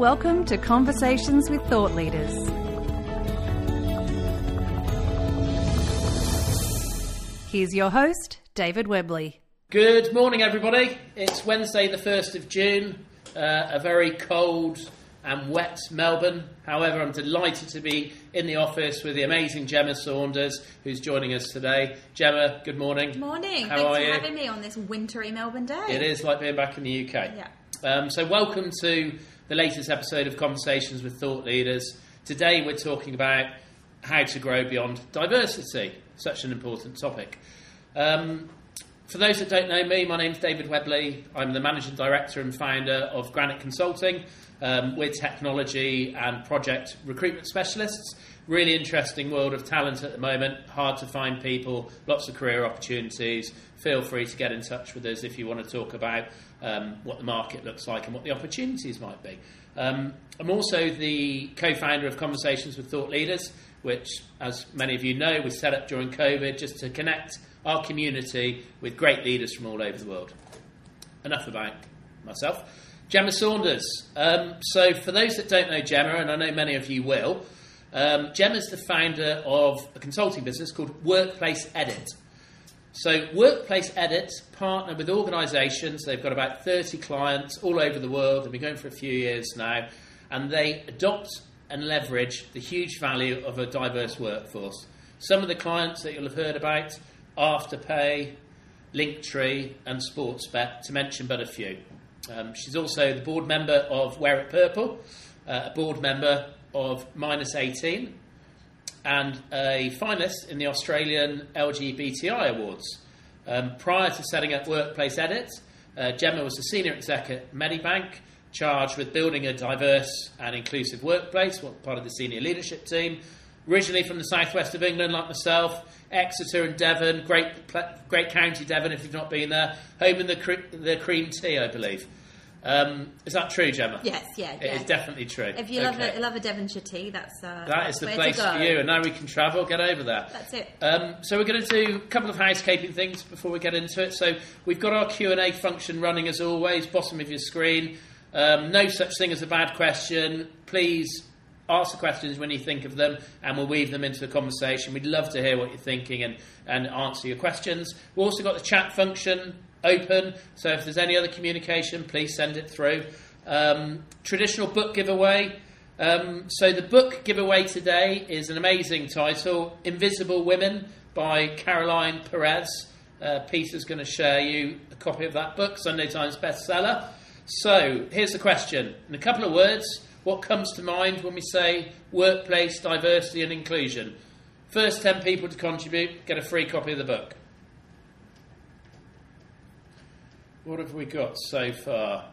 Welcome to Conversations with Thought Leaders. Here's your host, David Webley. Good morning, everybody. It's Wednesday, the 1st of June, uh, a very cold and wet Melbourne. However, I'm delighted to be in the office with the amazing Gemma Saunders, who's joining us today. Gemma, good morning. Good morning. How Thanks are for you? having me on this wintry Melbourne day. It is like being back in the UK. Yeah. Um, so, welcome to the latest episode of Conversations with Thought Leaders. Today, we're talking about how to grow beyond diversity, such an important topic. Um, for those that don't know me, my name's David Webley. I'm the managing director and founder of Granite Consulting. Um, we're technology and project recruitment specialists. Really interesting world of talent at the moment. Hard to find people, lots of career opportunities. Feel free to get in touch with us if you want to talk about um, what the market looks like and what the opportunities might be. Um, I'm also the co founder of Conversations with Thought Leaders, which, as many of you know, was set up during COVID just to connect our community with great leaders from all over the world. Enough about myself. Gemma Saunders. Um, so, for those that don't know Gemma, and I know many of you will, um, Gemma's the founder of a consulting business called Workplace Edit. So, Workplace Edit partner with organisations. They've got about 30 clients all over the world. They've been going for a few years now. And they adopt and leverage the huge value of a diverse workforce. Some of the clients that you'll have heard about Afterpay, Linktree, and Sportsbet, to mention but a few. Um, she's also the board member of Wear It Purple, uh, a board member of Minus 18, and a finalist in the Australian LGBTI Awards. Um, prior to setting up Workplace Edit, uh, Gemma was a senior exec at Medibank, charged with building a diverse and inclusive workplace, part of the senior leadership team. Originally from the southwest of England, like myself, Exeter and Devon, great, great county Devon if you've not been there. Home in the, cre- the cream tea, I believe. Um, is that true, Gemma? Yes, yeah, It yeah. is definitely true. If you love, Okay. a, love a Devonshire tea, that's uh, that's the where place go. for you, and now we can travel. Get over there. That's it. Um, so we're going to do a couple of housekeeping things before we get into it. So we've got our Q and A function running as always, bottom of your screen. Um, no such thing as a bad question. Please ask the questions when you think of them, and we'll weave them into the conversation. We'd love to hear what you're thinking and, and answer your questions. We've also got the chat function open, so if there's any other communication, please send it through. Um, traditional book giveaway. Um, so the book giveaway today is an amazing title, Invisible Women by Caroline Perez. Uh, Peter's going to share you a copy of that book, Sunday Times bestseller. So here's the question. In a couple of words, what comes to mind when we say workplace diversity and inclusion? First 10 people to contribute get a free copy of the book. What have we got so far?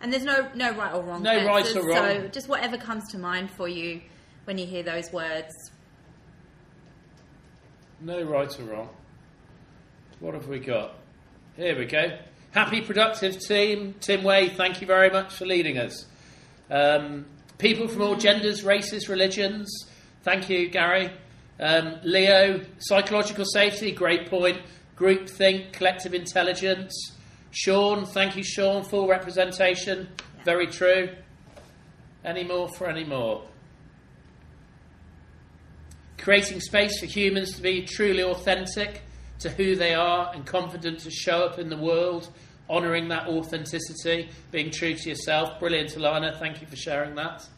And there's no no right or wrong. No right or wrong. So just whatever comes to mind for you when you hear those words. No right or wrong. What have we got? Here we go. Happy, productive team. Tim Way, thank you very much for leading us. Um, people from all genders, races, religions. Thank you, Gary. Um, Leo, psychological safety, great point. Group think, collective intelligence. Sean, thank you, Sean. Full representation, very true. Any more for any more? creating space for humans to be truly authentic to who they are and confident to show up in the world, honouring that authenticity, being true to yourself. Brilliant, Alana. Thank you for sharing that.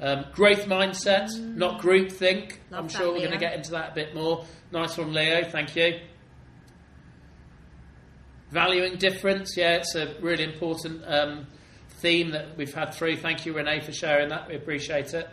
Um, growth mindset, not group think. Love I'm that, sure we're going to get into that a bit more. Nice one, Leo. Thank you. Valuing difference, yeah, it's a really important um, theme that we've had through. Thank you, Renee, for sharing that. We appreciate it.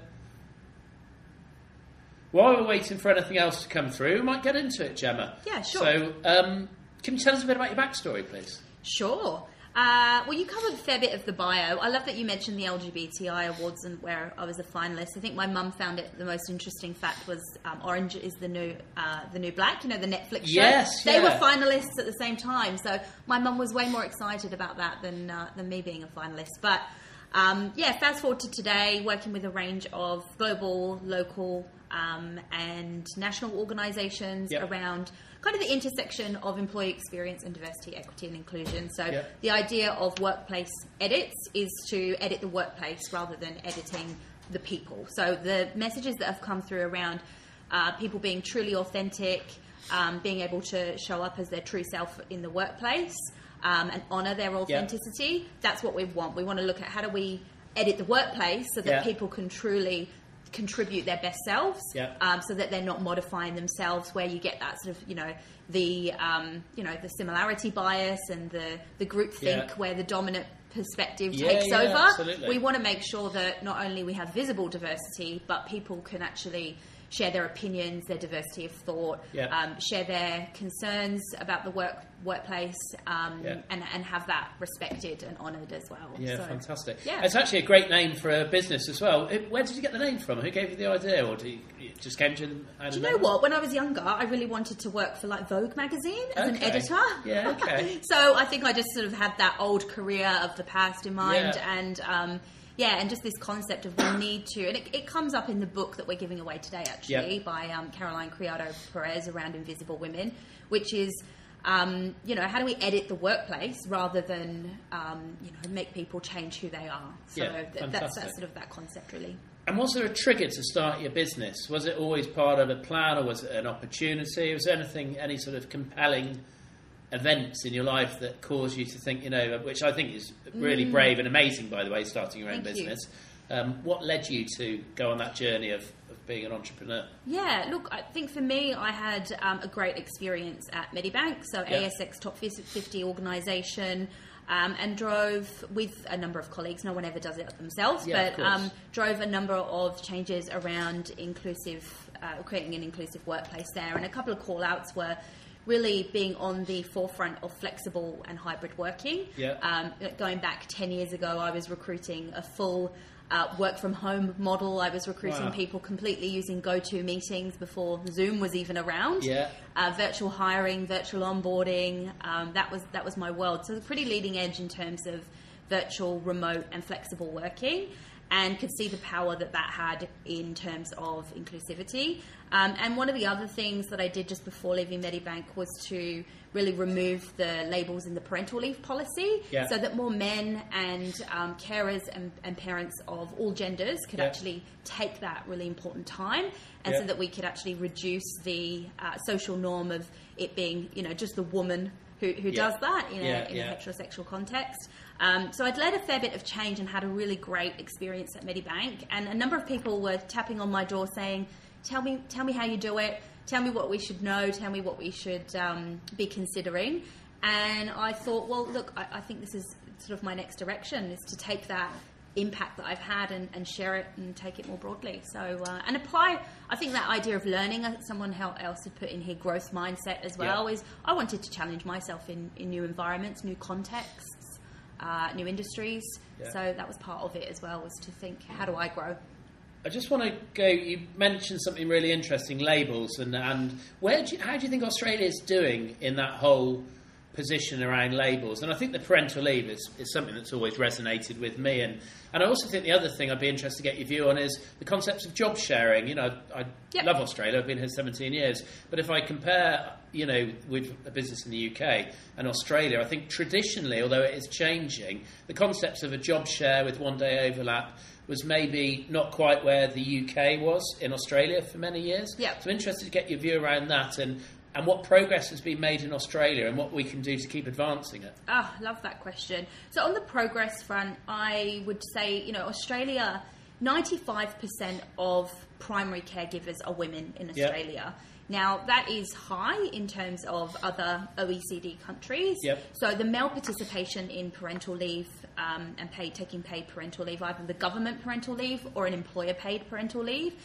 While we're waiting for anything else to come through, we might get into it, Gemma. Yeah, sure. So, um, can you tell us a bit about your backstory, please? Sure. Uh, well, you covered a fair bit of the bio. I love that you mentioned the LGBTI awards and where I was a finalist. I think my mum found it the most interesting fact was um, Orange is the new uh, the new black. You know the Netflix show. Yes, they yeah. were finalists at the same time. So my mum was way more excited about that than uh, than me being a finalist. But um, yeah, fast forward to today, working with a range of global, local, um, and national organisations Yep. around kind of the intersection of employee experience and diversity, equity, and inclusion. So Yep. the idea of workplace edits is to edit the workplace rather than editing the people. So the messages that have come through around uh, people being truly authentic, um, being able to show up as their true self in the workplace, um, and honour their authenticity. That's what we want. We want to look at how do we edit the workplace so that Yeah. people can truly contribute their best selves Yeah. um, so that they're not modifying themselves where you get that sort of you know the um, you know the similarity bias and the the group think Yeah. where the dominant perspective Yeah, takes yeah, over absolutely. we want to make sure that not only we have visible diversity but people can actually share their opinions their diversity of thought Yeah. um, share their concerns about the work workplace um, Yeah. and, and have that respected and honoured as well Yeah, So, fantastic. yeah. It's actually a great name for a business as well. Where did you get the name from? Who gave you the idea, or do you, it just came to? Do you know what? When I was younger, I really wanted to work for like Vogue magazine as an editor. Yeah, okay. so I think I just sort of had that old career of the past in mind, and um, yeah, and just this concept of we need to, and it, it comes up in the book that we're giving away today, actually, Yep. by um, Caroline Criado Perez around Invisible Women, which is. Um, you know, how do we edit the workplace rather than um, you know make people change who they are? So Yeah, th- that's, that's sort of that concept, really. And was there a trigger to start your business? Was it always part of a plan, or was it an opportunity? Was there anything, any sort of compelling events in your life that caused you to think, you know, which I think is really brave and amazing, by the way, starting your own Mm. Thank you. business. Um, what led you to go on that journey of, of being an entrepreneur? Yeah, look, I think for me, I had um, a great experience at Medibank, so Yeah. ASX top 50 organisation, um, and drove with a number of colleagues. No one ever does it themselves, Yeah, but um, drove a number of changes around inclusive, uh, creating an inclusive workplace there. And a couple of call outs were really being on the forefront of flexible and hybrid working. Yeah. Um, going back 10 years ago, I was recruiting a full uh, work from home model. I was recruiting Wow. people completely using go-to meetings before Zoom was even around. Yeah. Uh, virtual hiring, virtual onboarding. Um, that was that was my world. So pretty leading edge in terms of virtual, remote, and flexible working. And could see the power that that had in terms of inclusivity. Um, and one of the other things that I did just before leaving Medibank was to really remove the labels in the parental leave policy Yeah. so that more men and um, carers and, and parents of all genders could Yeah. actually take that really important time and Yeah. so that we could actually reduce the uh, social norm of it being you know just the woman who, who does that in, Yeah, a, in yeah. a heterosexual context um, so I'd led a fair bit of change and had a really great experience at Medibank and a number of people were tapping on my door saying tell me tell me how you do it tell me what we should know tell me what we should um, be considering and I thought, well, look, I, I think this is sort of my next direction is to take that impact that I've had and, and share it and take it more broadly. So uh, and apply. I think that idea of learning. uh, Someone else had put in here growth mindset as well. Yeah. Is I wanted to challenge myself in, in new environments, new contexts, uh, new industries. Yeah. So that was part of it as well. Was to think, how do I grow? I just want to go. You mentioned something really interesting: labels, and and where do you, how do you think Australia is doing in that whole position around labels? And I think the parental leave is, is something that's always resonated with me, and and I also think the other thing I'd be interested to get your view on is the concepts of job sharing. You know, I Yep. love Australia. I've been here 17 years, but if I compare, you know, with a business in the UK and Australia, I think traditionally, although it is changing, the concepts of a job share with one day overlap was maybe not quite where the UK was in Australia for many years. Yep. So I'm interested to get your view around that and, and what progress has been made in Australia and what we can do to keep advancing it. Ah, love that question. So on the progress front, I would say, you know, Australia, 95% of primary caregivers are women in Yep. Australia. Now, that is high in terms of other OECD countries. Yep. So the male participation in parental leave um, and paid, taking paid parental leave, either the government parental leave or an employer paid parental leave,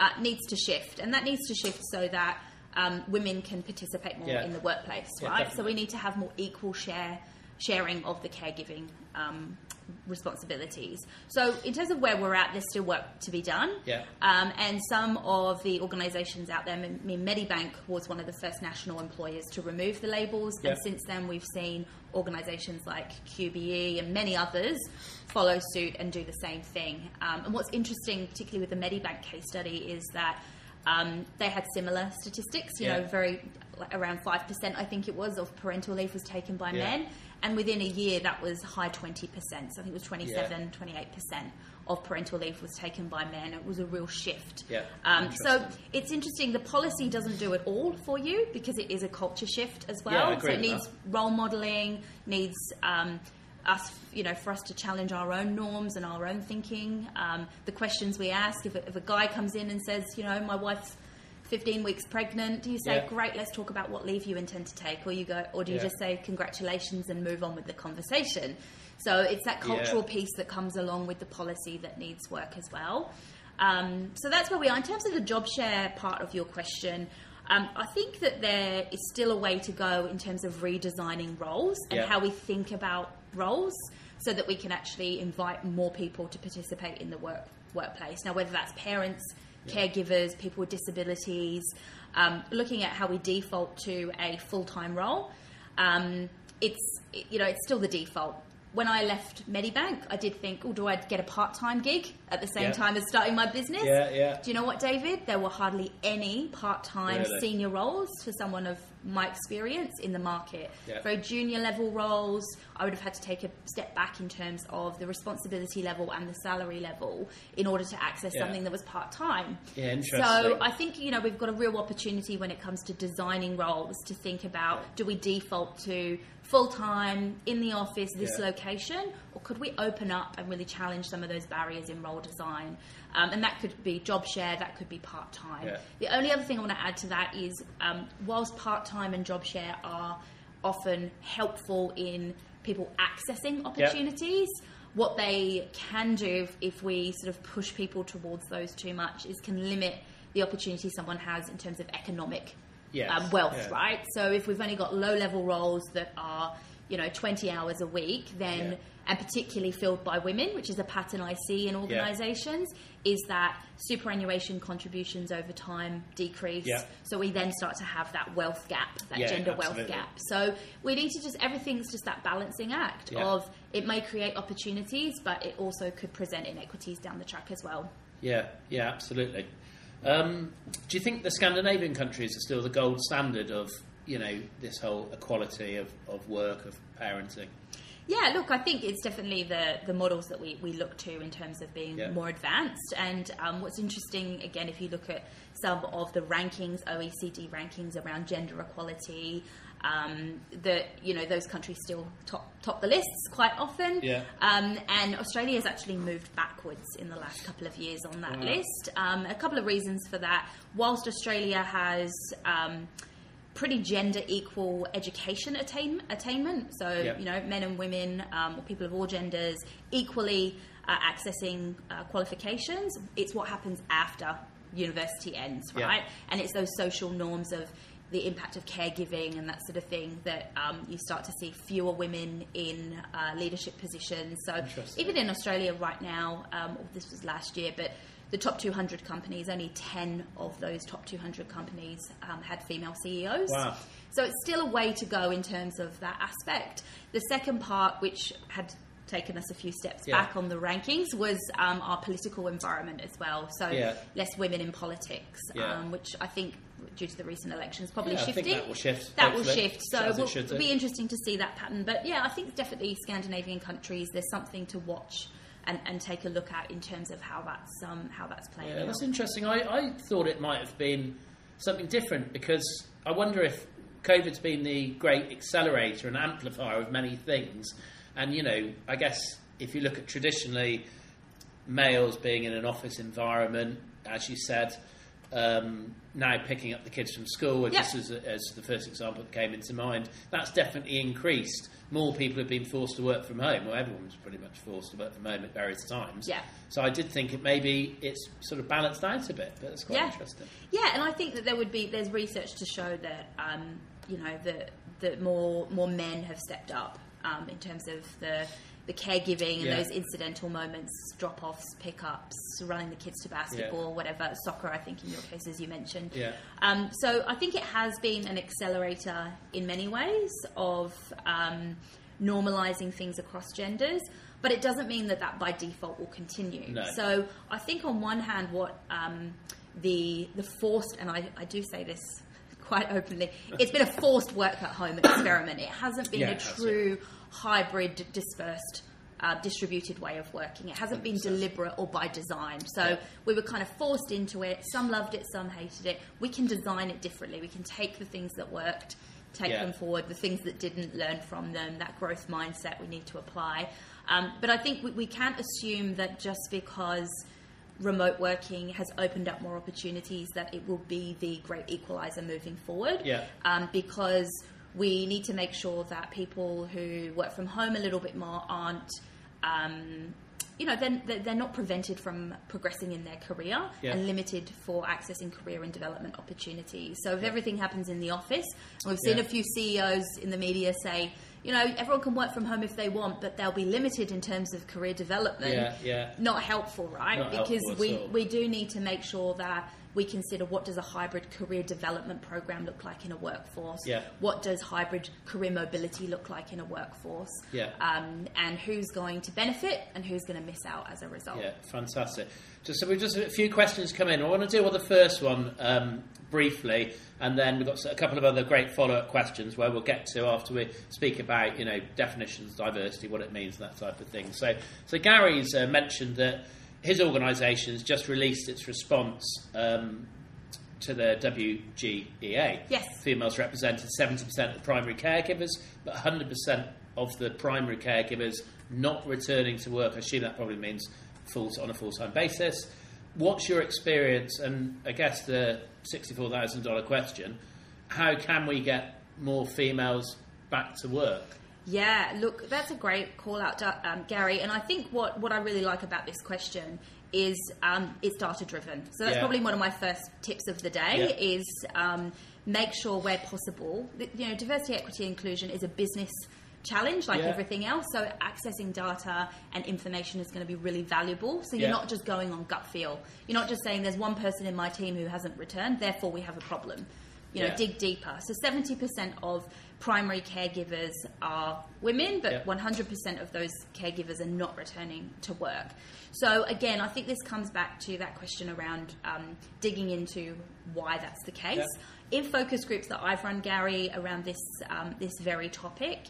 uh, needs to shift. And that needs to shift so that um, women can participate more Yeah. in the workplace, Yeah, right? So we need to have more equal share sharing of the caregiving um, responsibilities. So, in terms of where we're at, there's still work to be done. Yeah. Um, and some of the organisations out there, I mean, Medibank was one of the first national employers to remove the labels, Yeah. and since then we've seen organisations like QBE and many others follow suit and do the same thing. Um, and what's interesting, particularly with the Medibank case study, is that um, they had similar statistics. You Yeah. know, very like, around five percent, I think it was, of parental leave was taken by Yeah. men, and within a year that was high twenty percent. So I think it was 27, 28 percent of parental leave was taken by men. It was a real shift. Yeah, Um, so it's interesting. The policy doesn't do it all for you because it is a culture shift as well. Yeah, so it needs that. role modeling, needs um, us, you know, for us to challenge our own norms and our own thinking. Um, the questions we ask. If a, if a guy comes in and says, you know, my wife's 15 weeks pregnant, do you say, Yeah. great, let's talk about what leave you intend to take, or you go, or do you Yeah. just say congratulations and move on with the conversation? So it's that cultural Yeah. piece that comes along with the policy that needs work as well. Um, so that's where we are. In terms of the job share part of your question, um, I think that there is still a way to go in terms of redesigning roles and Yeah. how we think about roles so that we can actually invite more people to participate in the work workplace. Now, whether that's parents, caregivers, people with disabilities, um, looking at how we default to a full time role, um, it's you know it's still the default. When I left Medibank, I did think, oh, do I get a part time gig at the same Yeah. time as starting my business? Yeah, yeah. Do you know what, David? There were hardly any part time Really? senior roles for someone of my experience in the market. Yeah. Very junior level roles, I would have had to take a step back in terms of the responsibility level and the salary level in order to access Yeah. something that was part time. Yeah, interesting. So I think you know we've got a real opportunity when it comes to designing roles to think about do we default to full time in the office this Yeah. location or could we open up and really challenge some of those barriers in role design um, and that could be job share that could be part time Yeah. the only other thing I want to add to that is um, whilst part time and job share are often helpful in people accessing opportunities what they can do if, if we sort of push people towards those too much is can limit the opportunity someone has in terms of economic Yes, um, wealth, yeah. right? So if we've only got low level roles that are, you know, 20 hours a week, then, Yeah. and particularly filled by women, which is a pattern I see in organisations, is that superannuation contributions over time decrease. Yeah. So we then start to have that wealth gap, that Yeah, gender absolutely. wealth gap. So we need to just, everything's just that balancing act Yeah. of it may create opportunities, but it also could present inequities down the track as well. Yeah, yeah, absolutely. Um, do you think the Scandinavian countries are still the gold standard of you know this whole equality of, of work of parenting? Yeah, look, I think it's definitely the, the models that we, we look to in terms of being Yeah. more advanced. And um, what's interesting, again, if you look at some of the rankings, OECD rankings around gender equality, um, that you know those countries still top top the lists quite often. Yeah. Um, and Australia has actually moved backwards in the last couple of years on that Wow. list. Um, a couple of reasons for that. Whilst Australia has um, pretty gender equal education attain- attainment, so Yeah. you know men and women um, or people of all genders equally uh, accessing uh, qualifications. It's what happens after university ends, Yeah. right? And it's those social norms of the impact of caregiving and that sort of thing that um, you start to see fewer women in uh, leadership positions. So even in Australia right now, um, this was last year, but the top 200 companies, only 10 of those top 200 companies um, had female CEOs. Wow. So it's still a way to go in terms of that aspect. The second part, which had taken us a few steps Yeah. back on the rankings, was um, our political environment as well. So Yeah. less women in politics, Yeah. um, which I think, due to the recent elections, probably Yeah, I think shifting. that will shift, That will shift. So it it'll be interesting to see that pattern. But yeah, I think definitely Scandinavian countries. There's something to watch. And, and take a look at in terms of how that's um, how that's playing Yeah, out. that's interesting. I, I thought it might have been something different because I wonder if COVID's been the great accelerator and amplifier of many things. And, you know, I guess if you look at traditionally males being in an office environment, as you said, um, now picking up the kids from school, Yeah. just as, as the first example that came into mind, that's definitely increased. More people have been forced to work from home. Well, everyone's pretty much forced to work from home at various times. Yeah. So I did think it maybe it's sort of balanced out a bit, but it's quite Yeah. interesting. Yeah, and I think that there would be there's research to show that um, you know that that more more men have stepped up um, in terms of the the caregiving and Yeah. those incidental moments, drop offs, pickups, running the kids to basketball, whatever, soccer. I think in your case, as you mentioned. Yeah. Um, so I think it has been an accelerator in many ways of um, normalising things across genders, but it doesn't mean that that by default will continue. No. So I think on one hand, what um, the the forced, and I, I do say this quite openly, it's been a forced work at home experiment. It hasn't been Yeah, a has, true hybrid dispersed. Uh, distributed way of working. It hasn't been 100%. deliberate or by design. So Yeah. we were kind of forced into it. Some loved it, some hated it. We can design it differently. We can take the things that worked, take Yeah. them forward. The things that didn't, learn from them. That growth mindset we need to apply. Um, but I think we, we can't assume that just because remote working has opened up more opportunities that it will be the great equalizer moving forward. Yeah. Um, because we need to make sure that people who work from home a little bit more aren't um, you know, they're, they're not prevented from progressing in their career Yeah. and limited for accessing career and development opportunities. So if everything happens in the office, we've seen Yeah. a few CEOs in the media say, you know, everyone can work from home if they want, but they'll be limited in terms of career development. Yeah, yeah. Not helpful, right? Not because helpful we, we do need to make sure that we consider what does a hybrid career development program look like in a workforce? Yeah. What does hybrid career mobility look like in a workforce? Yeah. Um, and who's going to benefit and who's going to miss out as a result? Yeah, fantastic. Just so we've just a few questions come in. I want to deal with the first one um, briefly, and then we've got a couple of other great follow-up questions where we'll get to after we speak about you know definitions, diversity, what it means, and that type of thing. So, so Gary's uh, mentioned that his organisation has just released its response. Um, to the WGEA. Yes. Females represented 70% of the primary caregivers, but 100% of the primary caregivers not returning to work. I assume that probably means full on a full time basis. What's your experience? And I guess the $64,000 question how can we get more females back to work? Yeah, look, that's a great call out, um, Gary. And I think what, what I really like about this question is um, it's data driven. So that's Yeah. probably one of my first tips of the day Yeah. is um, make sure where possible, you know, diversity, equity, inclusion is a business challenge like Yeah. everything else. So accessing data and information is going to be really valuable. So you're Yeah. not just going on gut feel. You're not just saying there's one person in my team who hasn't returned, therefore we have a problem. You know, Yeah. dig deeper. So 70% of primary caregivers are women, but Yeah. 100% of those caregivers are not returning to work. So again, I think this comes back to that question around um, digging into why that's the case. In focus groups that I've run, Gary, around this um, this very topic,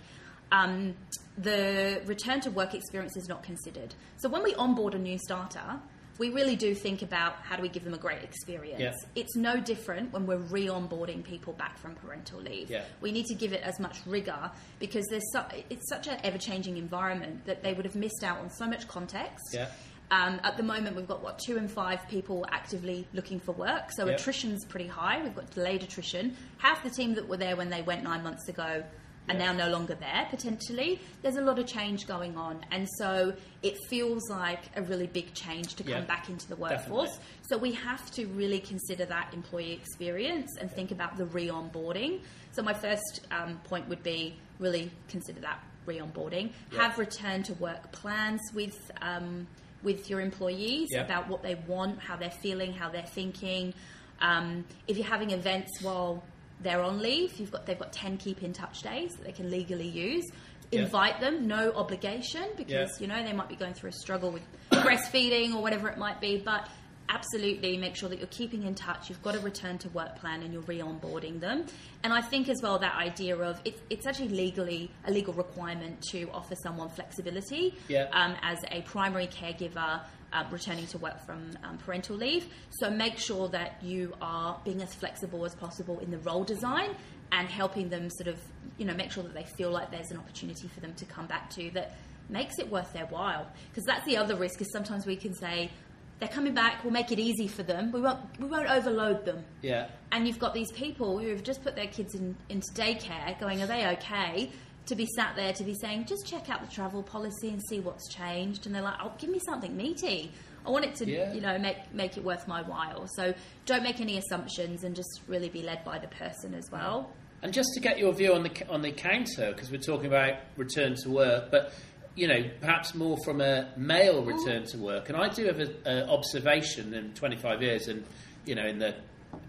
um, the return to work experience is not considered. So when we onboard a new starter, we really do think about how do we give them a great experience. Yeah. It's no different when we're re-onboarding people back from parental leave. Yeah. We need to give it as much rigor because there's su- it's such an ever-changing environment that they would have missed out on so much context. Yeah. Um, at the moment, we've got what two in five people actively looking for work, so attrition's pretty high. We've got delayed attrition. Half the team that were there when they went nine months ago are Yeah. now no longer there potentially. There's a lot of change going on, and so it feels like a really big change to come Yeah. back into the workforce. Definitely. So we have to really consider that employee experience and think about the re-onboarding. So my first um, point would be really consider that re-onboarding. Yeah. Have return to work plans with um, with your employees about what they want, how they're feeling, how they're thinking. Um, if you're having events while they're on leave, you've got they've got ten keep in touch days that they can legally use. Yeah. Invite them, no obligation, because Yeah. you know they might be going through a struggle with breastfeeding or whatever it might be. But absolutely make sure that you're keeping in touch. You've got a return to work plan and you're re-onboarding them. And I think as well that idea of it, it's actually legally a legal requirement to offer someone flexibility Yeah. um, as a primary caregiver. Uh, returning to work from um, parental leave. So make sure that you are being as flexible as possible in the role design and helping them sort of, you know, make sure that they feel like there's an opportunity for them to come back to that makes it worth their while. Because that's the other risk is sometimes we can say, they're coming back, we'll make it easy for them, we won't, we won't overload them. Yeah. And you've got these people who have just put their kids in, into daycare going, are they okay? To be sat there to be saying, just check out the travel policy and see what's changed. And they're like, oh, give me something meaty. I want it to, Yeah. you know, make, make it worth my while. So don't make any assumptions and just really be led by the person as well. And just to get your view on the on the counter, because we're talking about return to work, but you know, perhaps more from a male return to work. And I do have an observation in 25 years, and you know, in the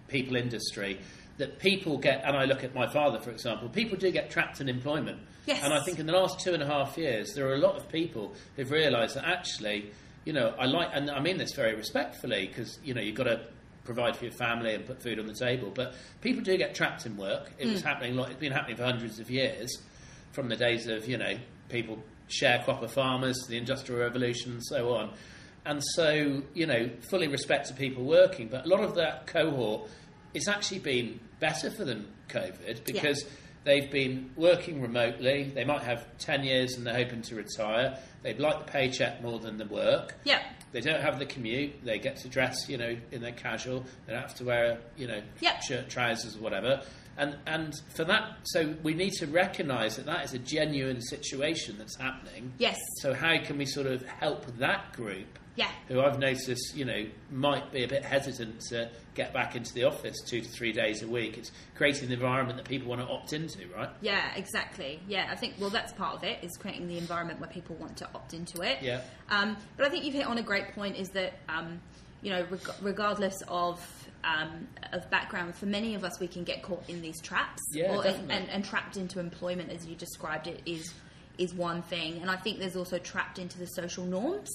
people industry, that people get. And I look at my father, for example. People do get trapped in employment. Yes. And I think in the last two and a half years, there are a lot of people who've realised that actually, you know, I like, and I mean this very respectfully, because you know, you've got to provide for your family and put food on the table. But people do get trapped in work. It was mm. happening. Like, it's been happening for hundreds of years, from the days of you know people sharecropper farmers, the Industrial Revolution, and so on. And so you know, fully respect to people working, but a lot of that cohort, it's actually been better for them COVID because. They've been working remotely. They might have 10 years and they're hoping to retire. They'd like the paycheck more than the work. Yeah. They don't have the commute. They get to dress, you know, in their casual. They don't have to wear, you know, Yep. shirt, trousers, or whatever. And and for that, so we need to recognise that that is a genuine situation that's happening. Yes. So how can we sort of help that group? Yeah. Who I've noticed, you know, might be a bit hesitant to get back into the office two to three days a week. It's creating the environment that people want to opt into, right? Yeah, exactly. Yeah, I think well that's part of it is creating the environment where people want to opt into it. Yeah. Um, but I think you've hit on a great point. Is that um, you know reg- regardless of um, of background, for many of us we can get caught in these traps Yeah, or, definitely. and, and trapped into employment as you described it is is one thing, and I think there's also trapped into the social norms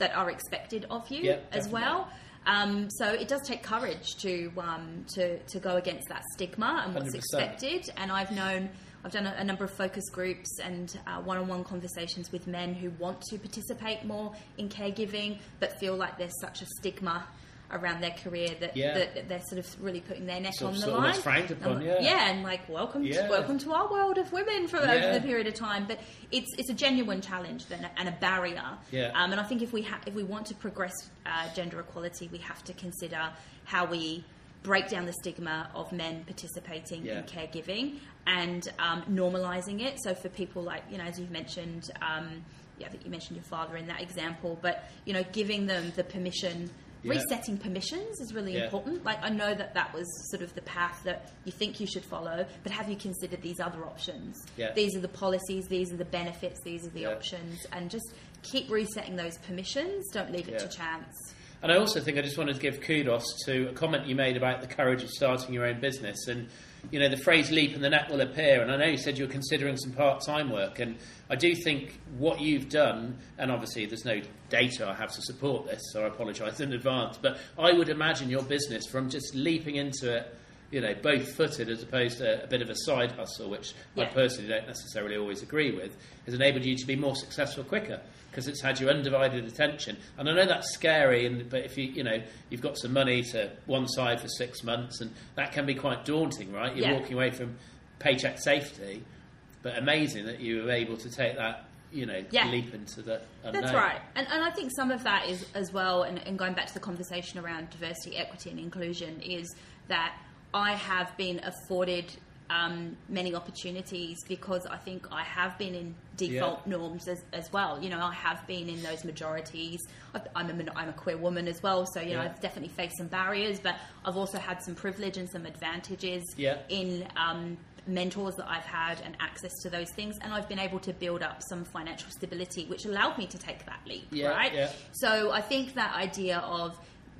that are expected of you Yeah, as definitely. well. Um, so it does take courage to um, to to go against that stigma and what's 100%. expected. And I've known I've done a, a number of focus groups and uh, one-on-one conversations with men who want to participate more in caregiving, but feel like there's such a stigma around their career that, Yeah. that they're sort of really putting their neck Sort on the line. upon, Um, yeah. and like welcome, Yeah. to, welcome to our world of women for Yeah. over the period of time. But it's it's a genuine challenge then, and a barrier. Yeah. Um, and I think if we ha- if we want to progress uh, gender equality, we have to consider how we break down the stigma of men participating Yeah. in caregiving and um, normalizing it. So for people like you know, as you've mentioned, um, yeah, I think you mentioned your father in that example, but you know, giving them the permission. Yeah. Resetting permissions is really Yeah. important. Like I know that that was sort of the path that you think you should follow, but have you considered these other options? Yeah. These are the policies, these are the benefits, these are the options, and just keep resetting those permissions. Don't leave it to chance. And I also think I just wanted to give kudos to a comment you made about the courage of starting your own business. And, you know, the phrase leap and the net will appear. And I know you said you're considering some part time work. And I do think what you've done, and obviously there's no data I have to support this, so I apologise in advance. But I would imagine your business from just leaping into it. You know, both footed as opposed to a bit of a side hustle, which I personally don't necessarily always agree with, has enabled you to be more successful quicker because it's had your undivided attention. And I know that's scary, and but if you you know you've got some money to one side for six months, and that can be quite daunting, right? You're Yeah. walking away from paycheck safety, but amazing that you were able to take that you know Yeah. leap into the unknown. That's right. And, and I think some of that is as well, and, and going back to the conversation around diversity, equity, and inclusion, is that I have been afforded um, many opportunities because I think I have been in default norms as, as well. You know, I have been in those majorities. I'm a, I'm a queer woman as well, so, you know, Yeah. I've definitely faced some barriers, but I've also had some privilege and some advantages Yeah. in um, mentors that I've had and access to those things, and I've been able to build up some financial stability, which allowed me to take that leap. Yeah, right. yeah. So I think that idea of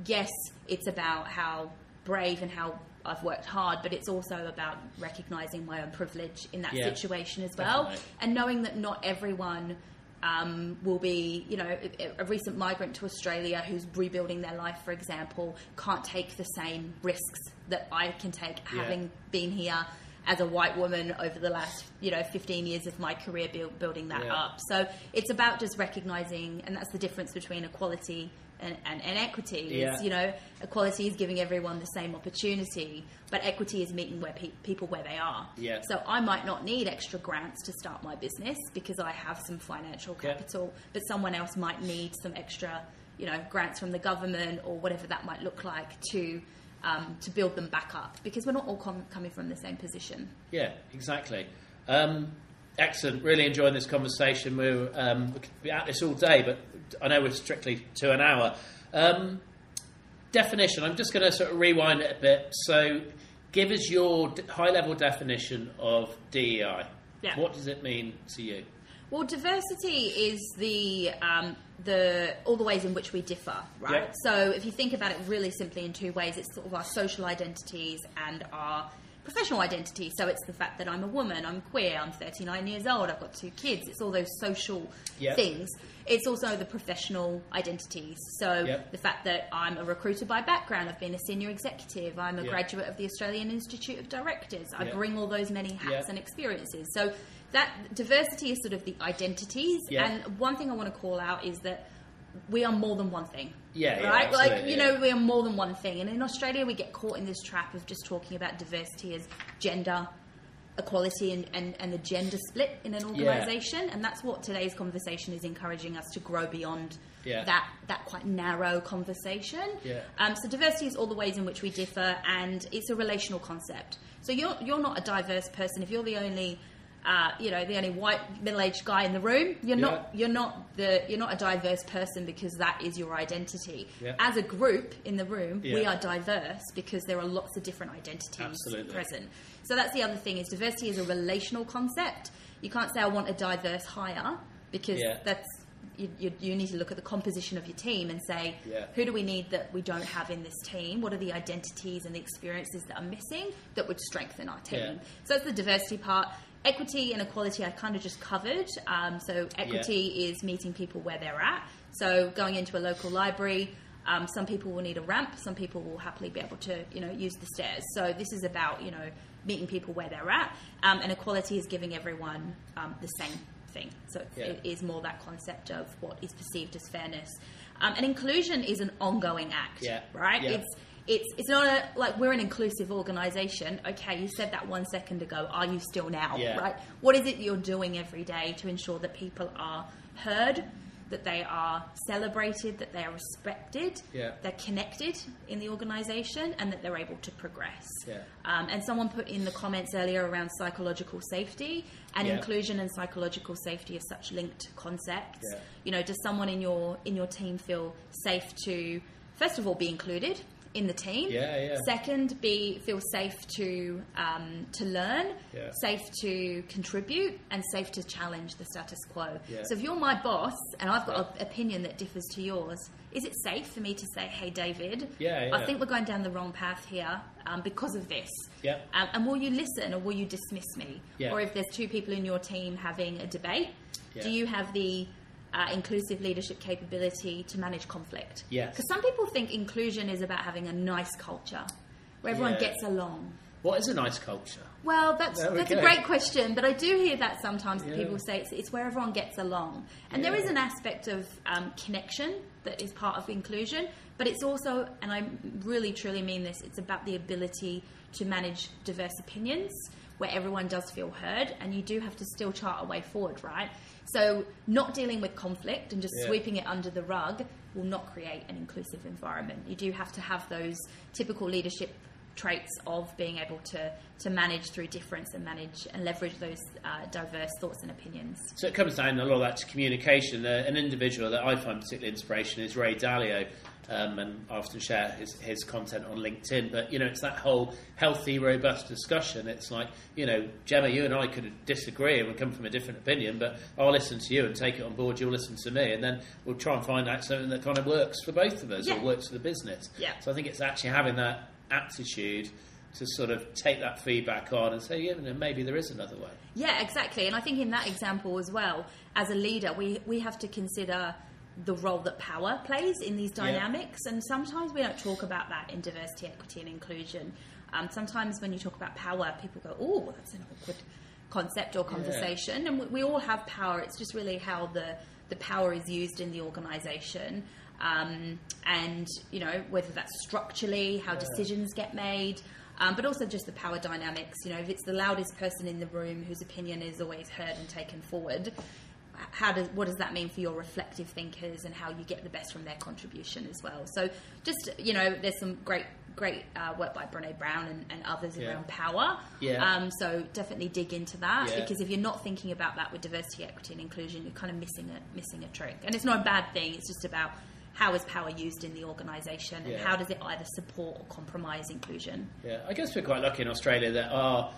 yes, it's about how brave and how I've worked hard, but it's also about recognizing my own privilege in that Yeah, situation as well, definitely. and knowing that not everyone. Um, will be, you know, a, a recent migrant to Australia who's rebuilding their life, for example, can't take the same risks that I can take Yeah. having been here as a white woman over the last, you know, 15 years of my career build, building that Yeah. up. So it's about just recognizing, and that's the difference between equality and, and, and equity. Is, You know, equality is giving everyone the same opportunity, but equity is meeting where pe- people where they are. Yeah. So I might not need extra grants to start my business because I have some financial Yeah. capital, but someone else might need some extra, you know, grants from the government or whatever that might look like to. Um, to build them back up because we're not all com- coming from the same position. Yeah, exactly. Um, excellent. Really enjoying this conversation. We're, um, we could be at this all day, but I know we're strictly to an hour. Um, definition. I'm just going to sort of rewind it a bit. So, give us your d- high level definition of DEI. Yeah. What does it mean to you? Well, diversity is the um, the all the ways in which we differ, right? Yeah. So if you think about it really simply in two ways, it's sort of our social identities and our professional identity. So it's the fact that I'm a woman, I'm queer, I'm 39 years old, I've got two kids. It's all those social Yeah. things. It's also the professional identities. So Yeah. the fact that I'm a recruiter by background, I've been a senior executive, I'm a Yeah. graduate of the Australian Institute of Directors. I bring all those many hats and experiences. So that diversity is sort of the identities. And one thing I want to call out is that we are more than one thing. Yeah, yeah, right. like you know, we are more than one thing. And in Australia, we get caught in this trap of just talking about diversity as gender equality and, and, and the gender split in an organisation. And that's what today's conversation is encouraging us to grow beyond Yeah. that that quite narrow conversation. Yeah. Um, so diversity is all the ways in which we differ, and it's a relational concept. So you're you're not a diverse person if you're the only. Uh, you know, the only white middle-aged guy in the room. You're Yeah. not. You're not the. You're not a diverse person because that is your identity. Yeah. As a group in the room, we are diverse because there are lots of different identities Absolutely. present. So that's the other thing is diversity is a relational concept. You can't say I want a diverse hire because Yeah. that's you, you, you need to look at the composition of your team and say Yeah. who do we need that we don't have in this team? What are the identities and the experiences that are missing that would strengthen our team? Yeah. So that's the diversity part. Equity and equality I kind of just covered. Um, so equity is meeting people where they're at. So going into a local library, um, some people will need a ramp. Some people will happily be able to, you know, use the stairs. So this is about, you know, meeting people where they're at. Um, and equality is giving everyone um, the same thing. So Yeah. it is more that concept of what is perceived as fairness. Um, and inclusion is an ongoing act, Yeah. right? Yeah. It's it's it's not a like we're an inclusive organization. Okay, you said that one second ago. Are you still now? Yeah. Right? What is it you're doing every day to ensure that people are heard, that they are celebrated, that they are respected, Yeah. they're connected in the organization, and that they're able to progress? Yeah. Um, and someone put in the comments earlier around psychological safety and Yeah. inclusion and psychological safety are such linked concepts. Yeah. You know, does someone in your in your team feel safe to first of all be included in the team? Yeah, yeah. Second, be feel safe to um, to learn, Yeah. safe to contribute, and safe to challenge the status quo. Yeah. So if you're my boss and I've got an opinion that differs to yours, is it safe for me to say, "Hey, David, Yeah, I think we're going down the wrong path here um, because of this." Yeah. Um, and will you listen or will you dismiss me? Yeah. Or if there's two people in your team having a debate, do you have the uh, inclusive leadership capability to manage conflict? Yes. Because some people think inclusion is about having a nice culture where everyone Yeah. gets along. What is a nice culture? Well, that's we that's go. a great question, but I do hear that sometimes that people say it's, it's where everyone gets along, and there Yeah. is an aspect of um, connection that is part of inclusion, but it's also, and I really truly mean this, it's about the ability to manage diverse opinions where everyone does feel heard, and you do have to still chart a way forward, right? So, not dealing with conflict and just Yeah. sweeping it under the rug will not create an inclusive environment. You do have to have those typical leadership traits of being able to, to manage through difference and manage and leverage those uh, diverse thoughts and opinions. So it comes down a lot of that to communication. Uh, an individual that I find particularly inspiration is Ray Dalio, um, and I often share his, his content on LinkedIn. But you know, it's that whole healthy, robust discussion. It's like you know, Gemma, you and I could disagree and we come from a different opinion, but I'll listen to you and take it on board. You'll listen to me, and then we'll try and find out something that kind of works for both of us Yeah. or works for the business. Yeah. So I think it's actually having that aptitude to sort of take that feedback on and say, yeah, know, maybe there is another way. Yeah, exactly. And I think in that example as well, as a leader, we, we have to consider the role that power plays in these Yeah. dynamics. And sometimes we don't talk about that in diversity, equity, and inclusion. Um, sometimes when you talk about power, people go, oh, that's an awkward concept or conversation. And we, we all have power. It's just really how the, the power is used in the organization. Um, and, you know, whether that's structurally, how decisions get made. Um, but also just the power dynamics. You know, if it's the loudest person in the room whose opinion is always heard and taken forward, how does what does that mean for your reflective thinkers and how you get the best from their contribution as well? So, just you know, there's some great great uh, work by Brene Brown and, and others Yeah. around power. Yeah. Um, so definitely dig into that Yeah. because if you're not thinking about that with diversity, equity, and inclusion, you're kind of missing a missing a trick. And it's not a bad thing. It's just about how is power used in the organisation and how does it either support or compromise inclusion. Yeah, I guess we're quite lucky in Australia that our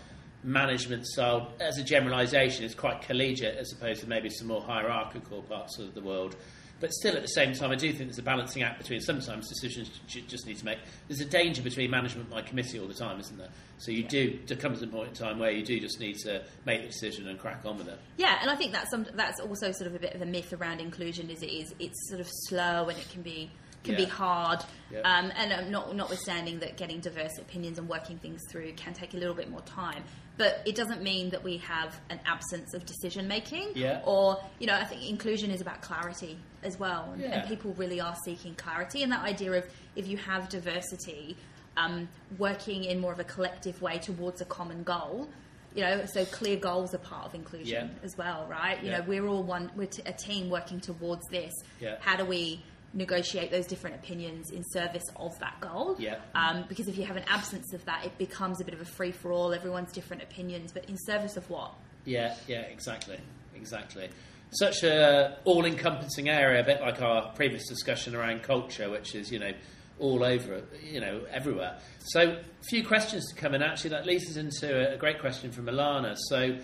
management style, as a generalisation, is quite collegiate as opposed to maybe some more hierarchical parts of the world. But still, at the same time, I do think there's a balancing act between sometimes decisions you just need to make. There's a danger between management by committee all the time, isn't there? So you do, there comes a point in time where you do just need to make the decision and crack on with it. Yeah, and I think that's some, that's also sort of a bit of a myth around inclusion. Is it is it's sort of slow and it can be can be hard. Yeah. Um, and um, not notwithstanding that getting diverse opinions and working things through can take a little bit more time. But it doesn't mean that we have an absence of decision making. Yeah. Or you know, I think inclusion is about clarity as well, and, Yeah. and people really are seeking clarity. And that idea of if you have diversity, um, working in more of a collective way towards a common goal. You know, so clear goals are part of inclusion Yeah. as well, right? You know, we're all one, we're t- a team working towards this. Yeah. How do we negotiate those different opinions in service of that goal? Yeah. Um, because if you have an absence of that, it becomes a bit of a free for all. Everyone's different opinions, but in service of what? Yeah, yeah, exactly, exactly. Such a all-encompassing area, a bit like our previous discussion around culture, which is you know all over, you know, everywhere. So, a few questions to come in. Actually, that leads us into a great question from Alana. So,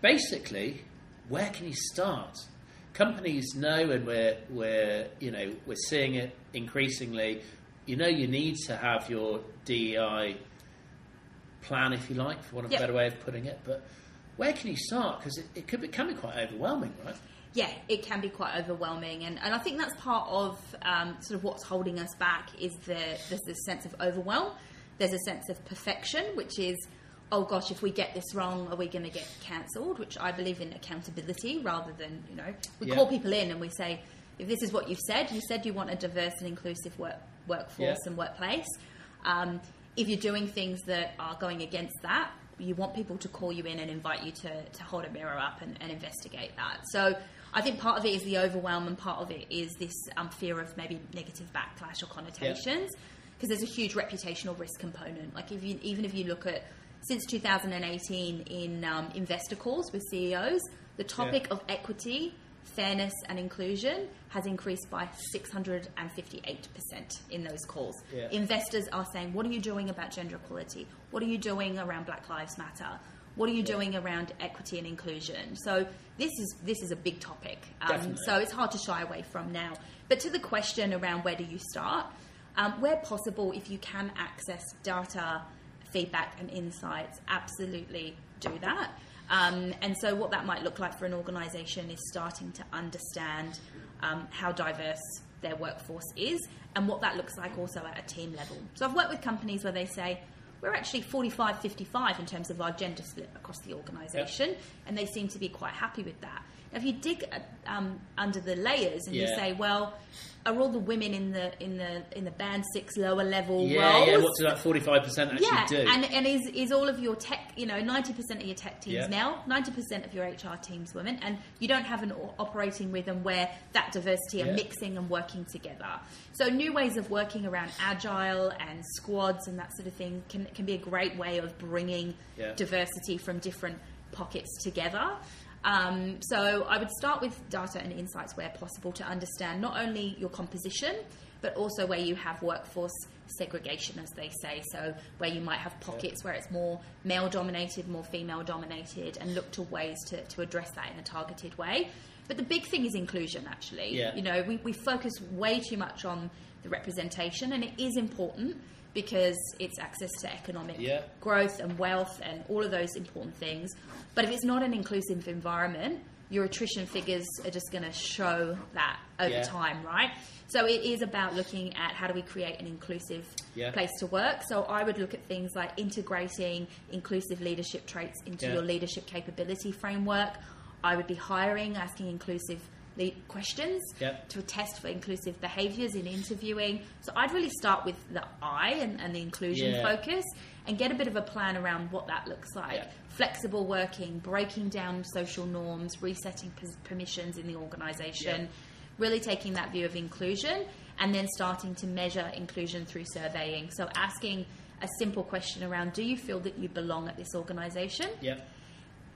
basically, where can you start? Companies know, and we're we're you know we're seeing it increasingly. You know, you need to have your DEI plan, if you like, for want of Yep. a better way of putting it. But where can you start? Because it, it could be, can be quite overwhelming, right? yeah, it can be quite overwhelming, and, and I think that's part of um, sort of what's holding us back is the there's this sense of overwhelm. There's a sense of perfection, which is, oh gosh, if we get this wrong, are we going to get cancelled? Which I believe in accountability rather than you know we Yeah. call people in and we say, if this is what you've said, you said you want a diverse and inclusive work workforce Yeah. and workplace. Um, if you're doing things that are going against that, you want people to call you in and invite you to, to hold a mirror up and, and investigate that. So I think part of it is the overwhelm, and part of it is this um, fear of maybe negative backlash or connotations, because there's a huge reputational risk component. Like if you, even if you look at since 2018 in um, investor calls with CEOs, the topic of equity, fairness, and inclusion has increased by 658% in those calls. Yeah. Investors are saying, What are you doing about gender equality? What are you doing around Black Lives Matter? What are you doing around equity and inclusion? So this is this is a big topic. Um, so it's hard to shy away from now. But to the question around where do you start, um, where possible, if you can access data, feedback, and insights, absolutely do that. Um, and so, what that might look like for an organisation is starting to understand um, how diverse their workforce is and what that looks like also at a team level. So, I've worked with companies where they say, we're actually 45 55 in terms of our gender split across the organisation, and they seem to be quite happy with that. If you dig um, under the layers and you say, well, are all the women in the in the in the band six lower level Yeah, roles? yeah. What does that forty-five percent actually yeah, do? and and is is all of your tech, you know, ninety percent of your tech teams Yeah. now, ninety percent of your HR teams women, and you don't have an operating rhythm where that diversity are Yeah. mixing and working together. So new ways of working around agile and squads and that sort of thing can can be a great way of bringing Yeah. diversity from different pockets together. Um, so I would start with data and insights where possible to understand not only your composition, but also where you have workforce segregation, as they say. So where you might have pockets where it's more male dominated, more female dominated, and look to ways to, to address that in a targeted way. But the big thing is inclusion, actually. Yeah. You know, we, we focus way too much on the representation, and it is important because it's access to economic Yeah. growth and wealth and all of those important things. But if it's not an inclusive environment, your attrition figures are just going to show that over Yeah. time, right? So it is about looking at how do we create an inclusive Yeah. place to work. So I would look at things like integrating inclusive leadership traits into your leadership capability framework. I would be hiring, asking inclusive le- questions Yep. to test for inclusive behaviours in interviewing. So I'd really start with the I and, and the inclusion Yeah. focus and get a bit of a plan around what that looks like. Flexible working, breaking down social norms, resetting permissions in the organisation, Yeah. really taking that view of inclusion and then starting to measure inclusion through surveying. So asking a simple question around do you feel that you belong at this organisation? yeah,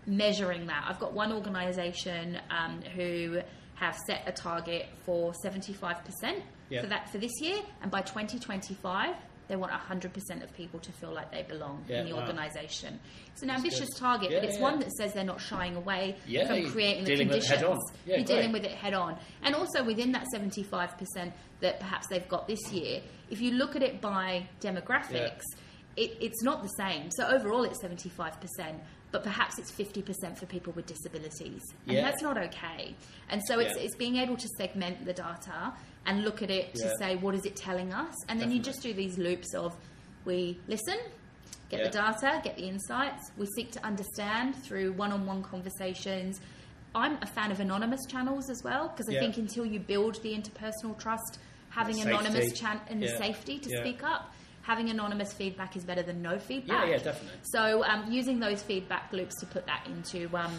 measuring that. I've got one organisation um, who have set a target for 75% Yeah. for that for this year, and by 2025 they want 100% of people to feel like they belong Yeah, in the wow. organisation. It's an ambitious good. target, Yeah, but it's yeah. one that says they're not shying away from creating the dealing with it conditions. head on. Yeah, you're dealing with it head on, and also within that 75% that perhaps they've got this year, if you look at it by demographics, it, it's not the same. So overall, it's 75%, but perhaps it's 50% for people with disabilities. And Yeah. that's not okay. And so it's, Yeah. it's being able to segment the data and look at it to Yeah. say, what is it telling us? And then you just do these loops of we listen, get the data, get the insights, we seek to understand through one on one conversations. I'm a fan of anonymous channels as well because I think until you build the interpersonal trust, having The anonymous safety. chan and safety to speak up, having anonymous feedback is better than no feedback. yeah, yeah, definitely. So um, using those feedback loops to put that into um,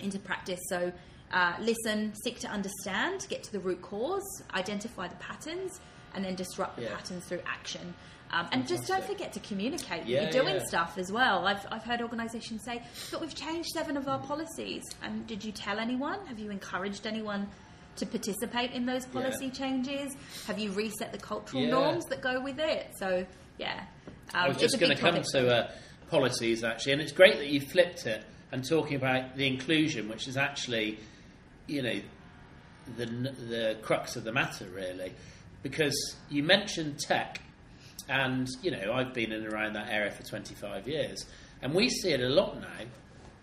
into practice. So uh, listen, seek to understand, get to the root cause, identify the patterns, and then disrupt the Yeah. patterns through action. Um, and just don't forget to communicate. Yeah, You're doing yeah. stuff as well. I've, I've heard organisations say, "But we've changed seven of our policies." And did you tell anyone? Have you encouraged anyone to participate in those policy changes? Have you reset the cultural Yeah. norms that go with it? So yeah, um, I was just going to come to uh, policies actually, and it's great that you flipped it and talking about the inclusion, which is actually, you know, the the crux of the matter really, because you mentioned tech, and you know I've been in and around that area for 25 years, and we see it a lot now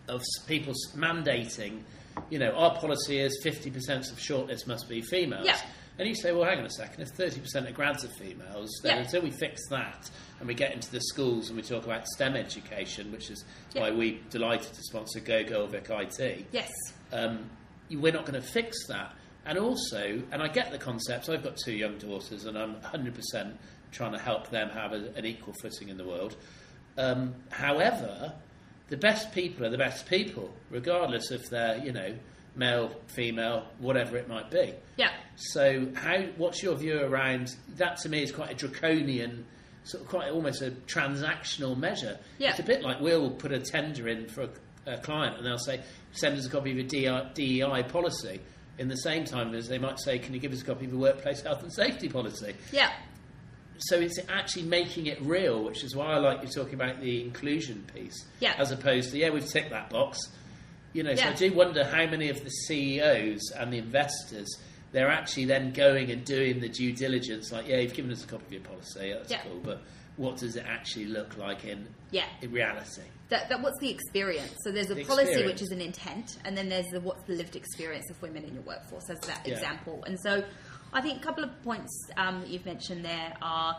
of people mandating, you know, our policy is 50% of shortlists must be females. Yeah. And you say, well, hang on a second, if 30% of grads are females, then Yeah. until we fix that and we get into the schools and we talk about STEM education, which is Yeah. why we're delighted to sponsor Go Golvic IT, Yes. um, we're not going to fix that. And also, and I get the concept, I've got two young daughters and I'm 100% trying to help them have a, an equal footing in the world. Um, however, the best people are the best people, regardless if they're, you know, male, female, whatever it might be. Yeah. So, how? What's your view around that? To me, is quite a draconian, sort of quite almost a transactional measure. Yeah. It's a bit like we'll put a tender in for a, a client, and they'll say, "Send us a copy of your DEI policy." In the same time as they might say, "Can you give us a copy of your workplace health and safety policy?" Yeah. So it's actually making it real, which is why I like you talking about the inclusion piece, Yeah. as opposed to yeah, we've ticked that box. You know, so I do wonder how many of the CEOs and the investors they're actually then going and doing the due diligence. Like, yeah, you've given us a copy of your policy, that's Yeah. cool, but what does it actually look like in Yeah. in reality? That, that what's the experience? So there's a The policy experience. which is an intent, and then there's the what's the lived experience of women in your workforce as that Yeah. example. And so, I think a couple of points um, that you've mentioned there are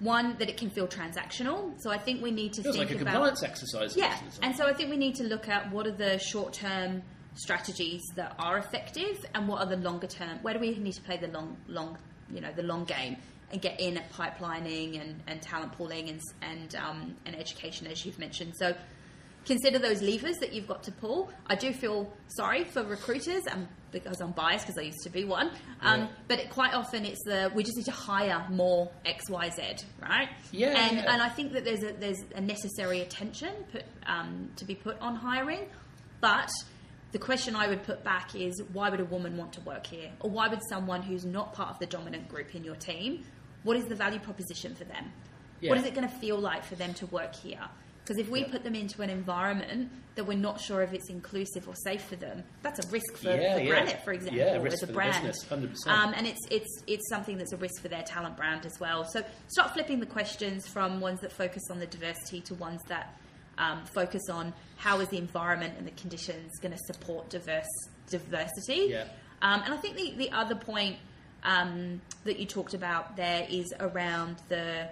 one that it can feel transactional. So I think we need to Feels think like a about compliance exercise. yeah, most of the time. and so I think we need to look at what are the short term strategies that are effective, and what are the longer term. Where do we need to play the long, long, you know, the long game, and get in at pipelining and, and talent pooling and and um, and education, as you've mentioned. So consider those levers that you've got to pull. I do feel sorry for recruiters, and because I'm biased because I used to be one. Um, Yeah. But it, quite often it's the we just need to hire more X, Y, Z, right? Yeah, And yeah. and I think that there's a there's a necessary attention put um, to be put on hiring, but the question I would put back is why would a woman want to work here, or why would someone who's not part of the dominant group in your team? What is the value proposition for them? What Yeah. is it going to feel like for them to work here? Because if we Yeah. put them into an environment that we're not sure if it's inclusive or safe for them, that's a risk for, Yeah, for yeah. Granite, for example, Yeah, a risk as a for the brand. business, 100%. Um, and it's it's it's something that's a risk for their talent brand as well. So start flipping the questions from ones that focus on the diversity to ones that um, focus on how is the environment and the conditions going to support diverse diversity. Yeah. Um, and I think the the other point um, that you talked about there is around the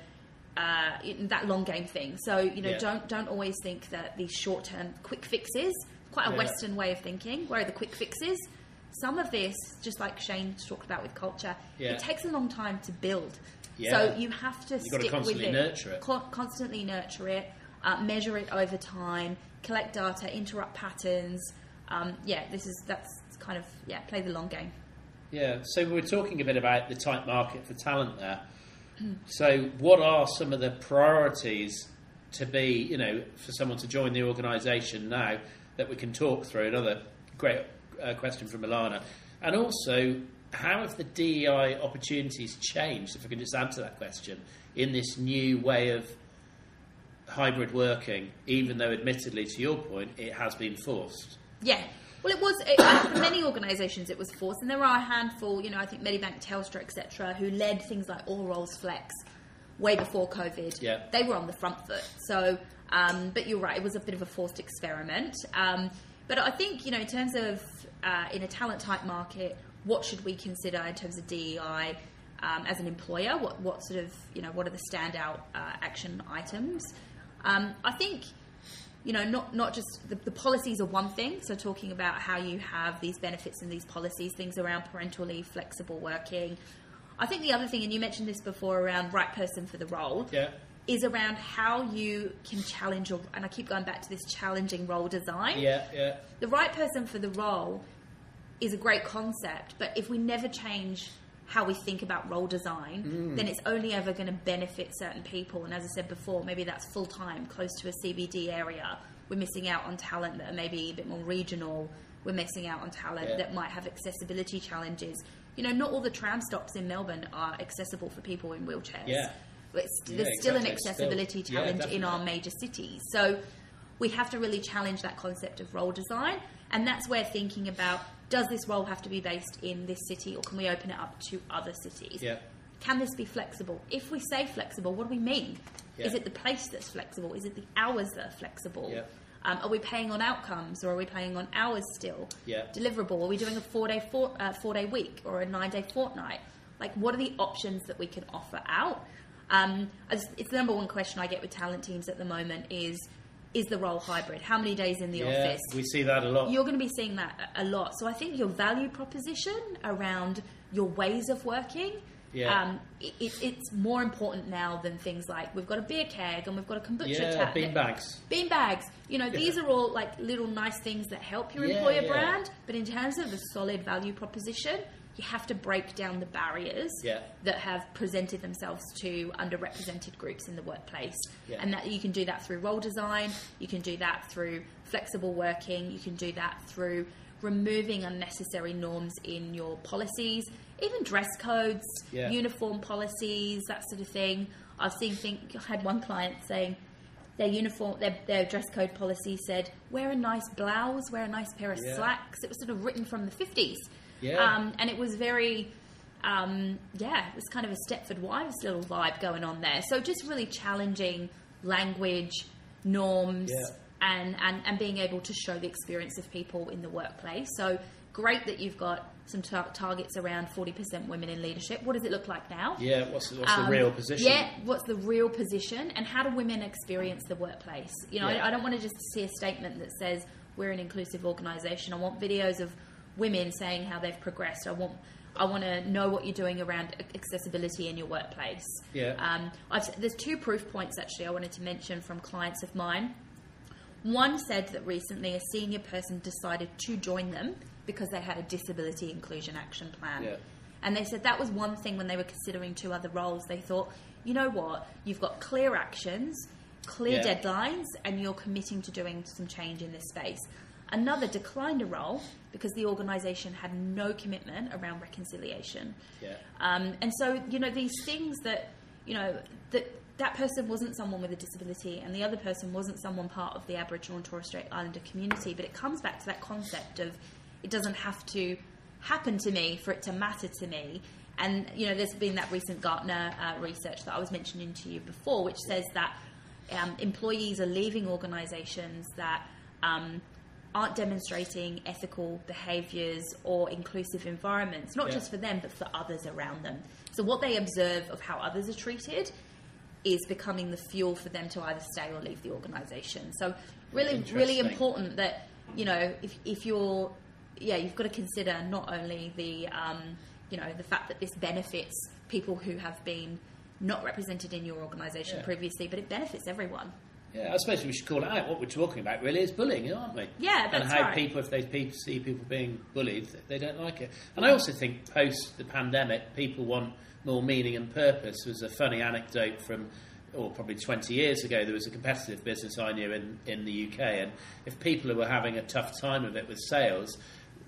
uh, that long game thing. So you know, Yeah. don't don't always think that these short term quick fixes. Quite a Yeah. Western way of thinking. Where are the quick fixes? Some of this, just like Shane talked about with culture, Yeah. it takes a long time to build. Yeah. So you have to You've stick constantly with it, nurture it. Con- constantly nurture it, uh, measure it over time, collect data, interrupt patterns. Um, yeah, this is that's kind of yeah, play the long game. Yeah, so we were talking a bit about the tight market for talent there. So, what are some of the priorities to be, you know, for someone to join the organisation now that we can talk through? Another great uh, question from Milana. And also, how have the DEI opportunities changed, if I can just answer that question, in this new way of hybrid working, even though, admittedly, to your point, it has been forced? Yeah. Well, it was it, for many organisations. It was forced, and there are a handful. You know, I think Medibank, Telstra, etc., who led things like All Roles Flex way before COVID. Yeah. They were on the front foot. So, um, but you're right. It was a bit of a forced experiment. Um, but I think you know, in terms of uh, in a talent type market, what should we consider in terms of DEI? Um, as an employer, what, what sort of you know what are the standout uh, action items? Um, I think you know, not not just the, the, policies are one thing. So talking about how you have these benefits and these policies, things around parental leave, flexible working. I think the other thing, and you mentioned this before, around right person for the role, yeah. is around how you can challenge your. And I keep going back to this challenging role design. Yeah, yeah. The right person for the role is a great concept, but if we never change how we think about role design, Mm. then it's only ever going to benefit certain people. And as I said before, maybe that's full time, close to a CBD area. We're missing out on talent that are maybe a bit more regional. We're missing out on talent Yeah. that might have accessibility challenges. You know, not all the tram stops in Melbourne are accessible for people in wheelchairs. Yeah. It's, Yeah, there's still an accessibility Still- yeah, challenge in our major cities. So we have to really challenge that concept of role design. And that's where thinking about does this role have to be based in this city or can we open it up to other cities? Yeah. Can this be flexible? If we say flexible, what do we mean? Yeah. Is it the place that's flexible? Is it the hours that are flexible? Yeah. Um, are we paying on outcomes or are we paying on hours still? Yeah. Deliverable? Are we doing a four day four, uh, four day week or a nine day fortnight? Like, what are the options that we can offer out? Um, just- it's the number one question I get with talent teams at the moment is is the role hybrid? How many days in the yeah, office? we see that a lot. You're going to be seeing that a lot. So I think your value proposition around your ways of working, Yeah. um, it, it- it's more important now than things like we've got a beer keg and we've got a kombucha yeah, tap. bean bags. Bean bags. You know, these are all like little nice things that help your Yeah, employer yeah. brand. But in terms of a solid value proposition, you have to break down the barriers Yeah. that have presented themselves to underrepresented groups in the workplace. Yeah. And that you can do that through role design, you can do that through flexible working, you can do that through removing unnecessary norms in your policies, even dress codes, Yeah. uniform policies, that sort of thing. I've seen think I had one client saying their uniform their, their dress code policy said wear a nice blouse, wear a nice pair of Yeah. slacks. It was sort of written from the fifties. Yeah. Um, and it was very um, yeah, it was kind of a Stepford Wives little vibe going on there. So just really challenging language, norms, Yeah. and, and, and being able to show the experience of people in the workplace. So great that you've got some tar- targets around 40% women in leadership. What does it look like now? Yeah, what's, what's Um, the real position? Yeah, what's the real position, and how do women experience the workplace? You know, Yeah. I, I don't want to just see a statement that says we're an inclusive organisation. I want videos of women saying how they've progressed. I want. I want to know what you're doing around accessibility in your workplace. Yeah. Um, I've, there's two proof points actually I wanted to mention from clients of mine. One said that recently a senior person decided to join them because they had a disability inclusion action plan. Yeah. And they said that was one thing when they were considering two other roles. They thought, you know what, you've got clear actions, clear Yeah. deadlines, and you're committing to doing some change in this space. Another declined a role because the organisation had no commitment around reconciliation. Yeah. Um, and so, you know, these things that, you know, that that person wasn't someone with a disability and the other person wasn't someone part of the Aboriginal and Torres Strait Islander community, but it comes back to that concept of it doesn't have to happen to me for it to matter to me. And, you know, there's been that recent Gartner uh, research that I was mentioning to you before, which says that um, employees are leaving organisations that um, aren't demonstrating ethical behaviours or inclusive environments, not Yeah. just for them, but for others around them. So, what they observe of how others are treated is becoming the fuel for them to either stay or leave the organisation. So, really, really important that, you know, if, if you're, yeah, you've got to consider not only the, um, you know, the fact that this benefits people who have been not represented in your organisation Yeah. previously, but it benefits everyone. Yeah, I suppose we should call it out. What we're talking about really is bullying, aren't we? Yeah, that's right. and how right. people, if they pe- see people being bullied, they don't like it. And I also think post the pandemic, people want more meaning and purpose. There was a funny anecdote from, or probably 20 years ago, there was a competitive business I knew in, in the UK, and if people were having a tough time of it with sales,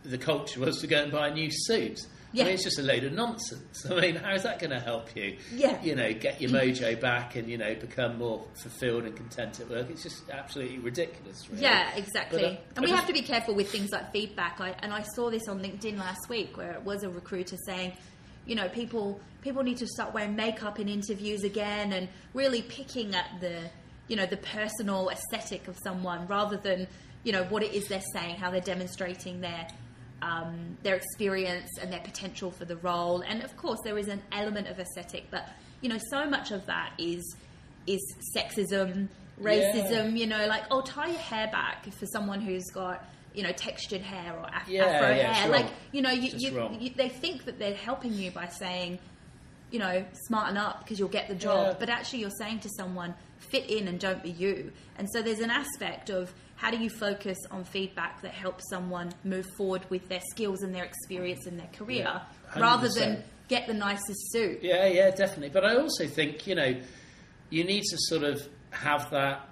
the culture was to go and buy a new suit. Yeah. I mean, it's just a load of nonsense. I mean, how is that going to help you? Yeah. You know, get your mojo back and, you know, become more fulfilled and content at work. It's just absolutely ridiculous, really. Yeah, exactly. But, uh, and we just- have to be careful with things like feedback. I, and I saw this on LinkedIn last week, where it was a recruiter saying, you know, people people need to start wearing makeup in interviews again, and really picking at the, you know, the personal aesthetic of someone rather than, you know, what it is they're saying, how they're demonstrating their. Um, their experience and their potential for the role, and of course, there is an element of aesthetic, but you know, so much of that is is sexism, racism, you know, like, oh, tie your hair back for someone who's got, you know, textured hair or af- Yeah, afro yeah, hair. Like, you know, you, you, you, they think that they're helping you by saying, you know, smarten up because you'll get the job. Yeah. But actually, you're saying to someone, fit in and don't be you. And so there's an aspect of how do you focus on feedback that helps someone move forward with their skills and their experience in their career Yeah, rather than get the nicest suit. Yeah, yeah, definitely. But I also think, you know, you need to sort of have that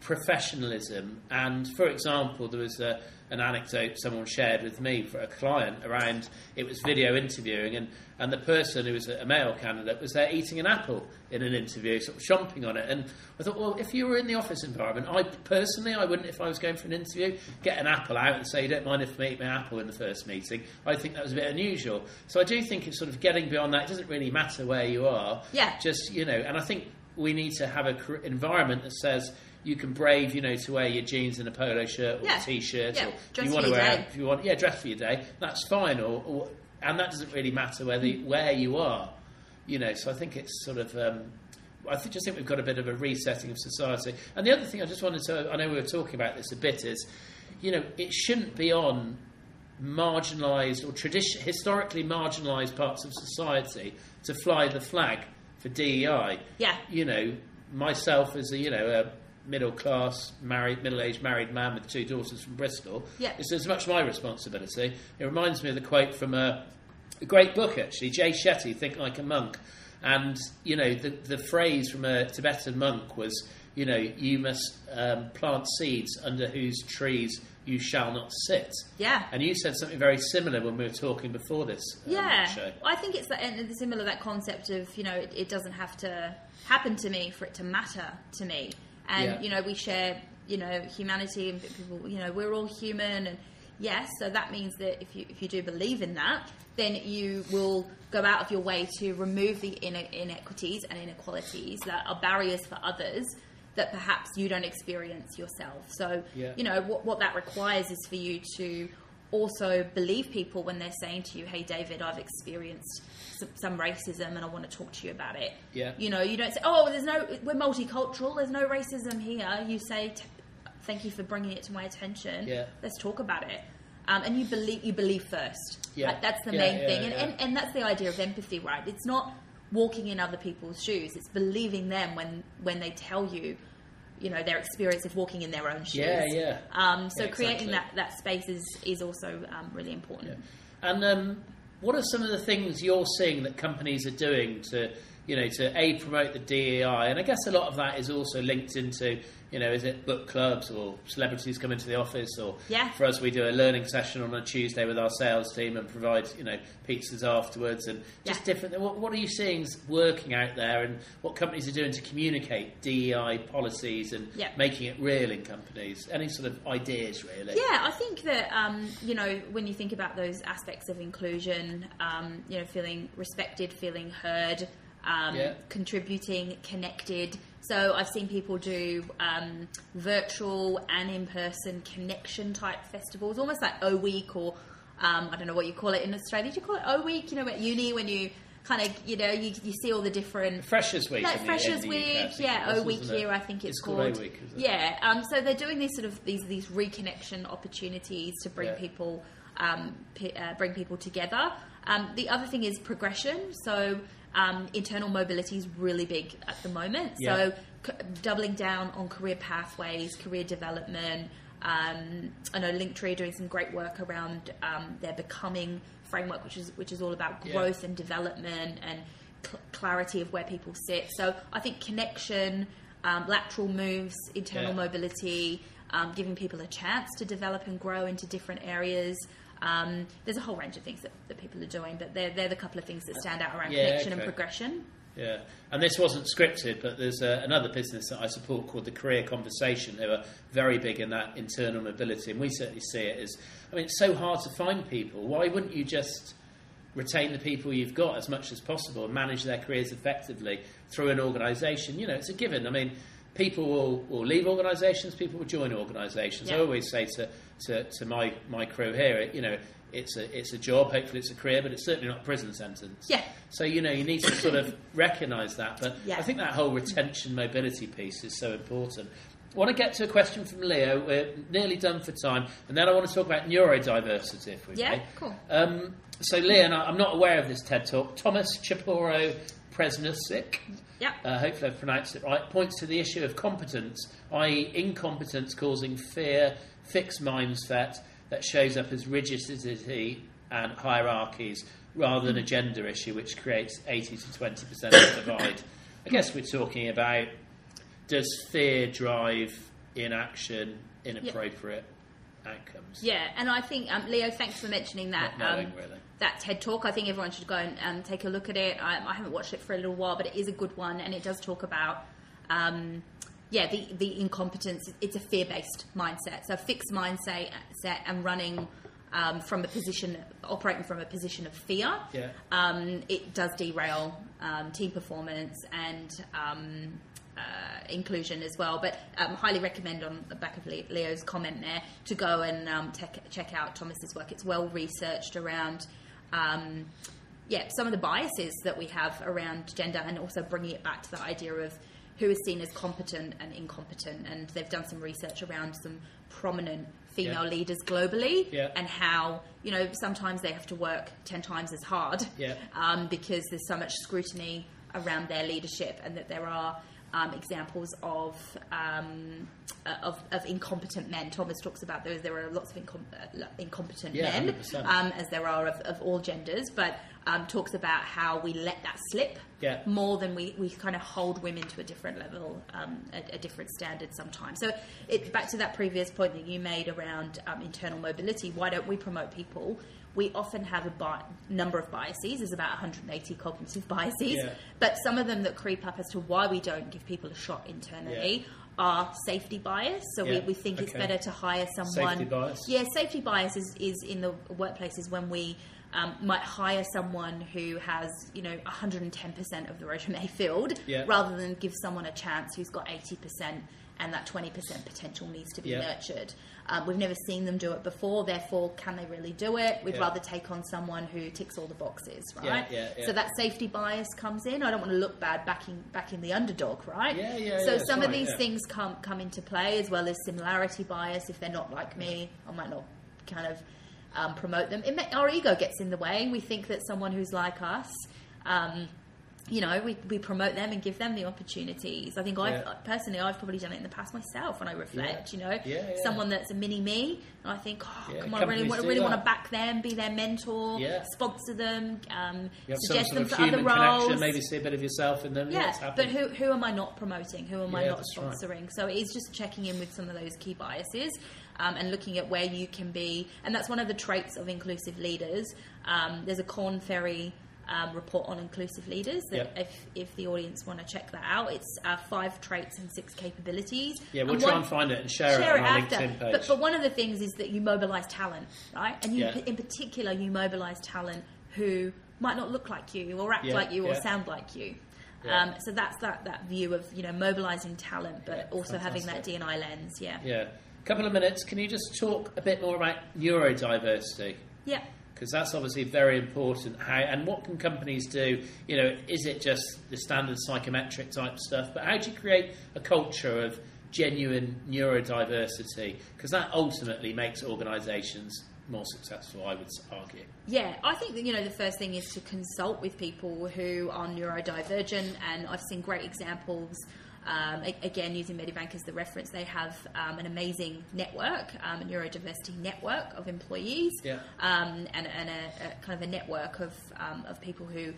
professionalism. And for example, there was a, an anecdote someone shared with me for a client around it was video interviewing, and, and the person who was a male candidate was there eating an apple in an interview, sort of chomping on it. And I thought, well, if you were in the office environment, I personally, I wouldn't, if I was going for an interview, get an apple out and say, you don't mind if I eat my apple in the first meeting. I think that was a bit unusual. So I do think it's sort of getting beyond that. It doesn't really matter where you are. Yeah. Just, you know, and I think we need to have an environment that says you can brave, you know, to wear your jeans and a polo shirt or Yeah. a t-shirt, Yeah. or Dress you for want to your wear, day. if you want, yeah, dress for your day. That's fine, or, or and that doesn't really matter whether where you are, you know. So I think it's sort of. Um, I think, just think we've got a bit of a resetting of society. And the other thing I just wanted to, I know we were talking about this a bit, is, you know, it shouldn't be on marginalised or tradition, historically marginalised parts of society to fly the flag for DEI. Yeah. You know, myself as a, you know, a middle class, married, middle aged married man with two daughters from Bristol, Yeah. it's as much my responsibility. It reminds me of the quote from a, a great book, actually, Jay Shetty, Think Like a Monk. And, you know, the, the phrase from a Tibetan monk was, you know, you must um, plant seeds under whose trees you shall not sit. Yeah. And you said something very similar when we were talking before this um, Yeah, show. I think it's that, and similar that concept of you know it, it doesn't have to happen to me for it to matter to me, and Yeah. you know we share you know humanity and people you know we're all human and yes, so that means that if you if you do believe in that, then you will go out of your way to remove the ine- inequities and inequalities that are barriers for others that perhaps you don't experience yourself. So Yeah. you know what what that requires is for you to also believe people when they're saying to you, "Hey, David, I've experienced some, some racism, and I want to talk to you about it." Yeah. You know, you don't say, "Oh, there's no, we're multicultural. There's no racism here." You say, "Thank you for bringing it to my attention. Yeah. Let's talk about it." Um, and you believe you believe first. Yeah. Like, that's the Yeah, main yeah, thing, and, and and that's the idea of empathy, right? It's not walking in other people's shoes. It's believing them when when they tell you. You know their experience of walking in their own shoes. Yeah, yeah. Um, so Yeah, creating exactly. that, that space is, is also um, really important. And um, what are some of the things you're seeing that companies are doing to, you know, to a promote the DEI? And I guess a lot of that is also linked into, you know, is it book clubs or celebrities come into the office, or Yeah. for us we do a learning session on a Tuesday with our sales team and provide, you know, pizzas afterwards and just Yeah. different. What, what are you seeing working out there, and what companies are doing to communicate DEI policies and Yeah. making it real in companies? Any sort of ideas, really? Yeah, I think that um, you know when you think about those aspects of inclusion, um, you know, feeling respected, feeling heard, um, Yeah. contributing, connected. So I've seen people do um, virtual and in-person connection type festivals, almost like O Week or um, I don't know what you call it in Australia. Do you call it O Week? You know, at uni when you kind of you know you, you see all the different Freshers Week. like Freshers the Week, yeah, O Week here, I think it's, It's called Week? Yeah, um, so they're doing these sort of these these reconnection opportunities to bring Yeah. people um, p- uh, bring people together. Um, the other thing is progression. So um, internal mobility is really big at the moment. Yeah. So c- doubling down on career pathways, career development. Um, I know Linktree are doing some great work around um, their becoming framework, which is which is all about Yeah. growth and development and cl- clarity of where people sit. So I think connection, um, lateral moves, internal Yeah. mobility, um, giving people a chance to develop and grow into different areas. Um, there's a whole range of things that, that people are doing, but they're, they're the couple of things that stand out around Yeah, connection and progression. Yeah, and this wasn't scripted, but there's uh, another business that I support called the Career Conversation. They were very big in that internal mobility, and we certainly see it as. I mean, it's so hard to find people. Why wouldn't you just retain the people you've got as much as possible and manage their careers effectively through an organisation? You know, it's a given. I mean, people will, will leave organisations, people will join organisations. I always say to, to, to my, my crew here, you know, it's a, it's a job, hopefully it's a career, but it's certainly not a prison sentence. Yeah. So you know you need to sort of recognise that, but Yeah. I think that whole retention mobility piece is so important. I want to get to a question from Leo. We're nearly done for time, and then I want to talk about neurodiversity, if we Yeah, may. cool. Um, so, Leo, and I- I'm not aware of this TED talk. Thomas Chamorro Premuzic, Yeah. uh, hopefully I've pronounced it right, points to the issue of competence, i.e., incompetence causing fear, fixed mindset that shows up as rigidity and hierarchies rather than a gender issue which creates 80 to 20% of the divide. I guess we're talking about does fear drive inaction, inappropriate outcomes? Yeah, and I think um, Leo, thanks for mentioning that. Not knowing, um, really. That TED talk, I think everyone should go and um, take a look at it. I, I haven't watched it for a little while, but it is a good one, and it does talk about, um, yeah, the the incompetence. It's a fear based mindset, so a fixed mindset set and running um, from a position, operating from a position of fear. Yeah. Um, it does derail um, team performance and um, uh, inclusion as well. But um, highly recommend on the back of Leo's comment there to go and um, tech check out Thomas's work. It's well researched around. Um, yeah, some of the biases that we have around gender, and also bringing it back to the idea of who is seen as competent and incompetent. And they've done some research around some prominent female Yeah. leaders globally, Yeah. and how you know sometimes they have to work ten times as hard Yeah. um, because there's so much scrutiny around their leadership, and that there are um, examples of, um, uh, of of incompetent men. Thomas talks about those. there are lots of incom- uh, incompetent Yeah, men, um, as there are of, of all genders, but um, talks about how we let that slip Yeah. more than we, we kind of hold women to a different level, um, a, a different standard sometimes. So it, back to that previous point that you made around um, internal mobility, why don't we promote people? We often have a bi- number of biases. There's about 180 cognitive biases, Yeah. but some of them that creep up as to why we don't give people a shot internally are safety bias. So Yeah. we, we think it's better to hire someone. Safety bias? Yeah, safety bias is, is in the workplaces when we um, might hire someone who has, you know, 110% of the resume filled, Yeah. rather than give someone a chance who's got 80% and that 20% potential needs to be Yeah. nurtured. Um, we've never seen them do it before, therefore, can they really do it? We'd Yeah. rather take on someone who ticks all the boxes, right? yeah, yeah. So that safety bias comes in. I don't want to look bad backing backing the underdog, right? Yeah, yeah, So some of these things come come into play as well as similarity bias. If they're not like me, I might not kind of um, promote them. It may, our ego gets in the way. We think that someone who's like us. Um, you know, we, we promote them and give them the opportunities. I think I've personally, I've probably done it in the past myself when I reflect. Yeah. You know, Yeah, yeah. someone that's a mini me, and I think, oh, Yeah, come on, I really, want, really want to back them, be their mentor, Yeah. sponsor them, um, You have some suggest them for other roles. maybe see a bit of yourself in them. Yeah, but who who am I not promoting? Who am I not that's right. sponsoring? So it is just checking in with some of those key biases um, and looking at where you can be. And that's one of the traits of inclusive leaders. Um, there's a Korn Ferry. Um, report on inclusive leaders. That if, if the audience want to check that out, it's uh, five traits and six capabilities. Yeah, we'll And try one- and find it and share, share it it on after. LinkedIn page. But, but one of the things is that you mobilize talent, right? And you, Yeah. in particular, you mobilize talent who might not look like you or act Yeah, like you or sound like you. Um, so that's that, that view of you know mobilizing talent, but also having that fantastic. Lens. Yeah. yeah. A couple of minutes. Can you just talk a bit more about neurodiversity? Yeah. Because that's obviously very important. How and what can companies do? You know, is it just the standard psychometric type stuff? But how do you create a culture of genuine neurodiversity? Because that ultimately makes organisations more successful. I would argue. Yeah, I think that you know the first thing is to consult with people who are neurodivergent, and I've seen great examples. Um, again, using Medibank as the reference, they have um, an amazing network, um, a neurodiversity network of employees, Yeah. um, and, and a, a kind of a network of um, of people who.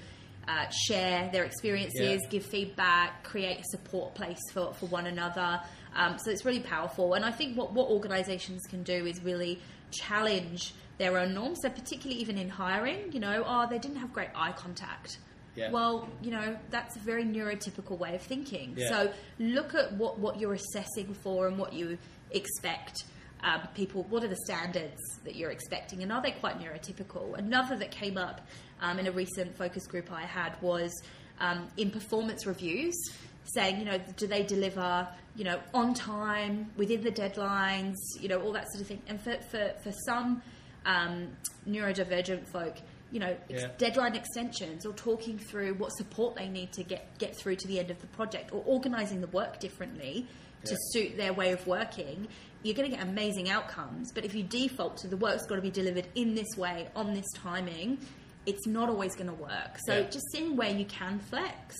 Uh, share their experiences, Yeah. give feedback, create a support place for, for one another. Um, so it's really powerful. And I think what, what organisations can do is really challenge their own norms. So particularly even in hiring, you know, oh, they didn't have great eye contact. Yeah. Well, you know, that's a very neurotypical way of thinking. Yeah. So look at what, what you're assessing for and what you expect. Um, people, what are the standards that you're expecting, and are they quite neurotypical? Another that came up um, in a recent focus group I had was um, in performance reviews, saying, you know, do they deliver, you know, on time, within the deadlines, you know, all that sort of thing. And for, for, for some um, neurodivergent folk, you know, ex- Yeah. deadline extensions or talking through what support they need to get, get through to the end of the project or organising the work differently to Yeah. suit their way of working, you're going to get amazing outcomes. But if you default to the work's got to be delivered in this way, on this timing, it's not always going to work. So Yeah. just seeing where you can flex.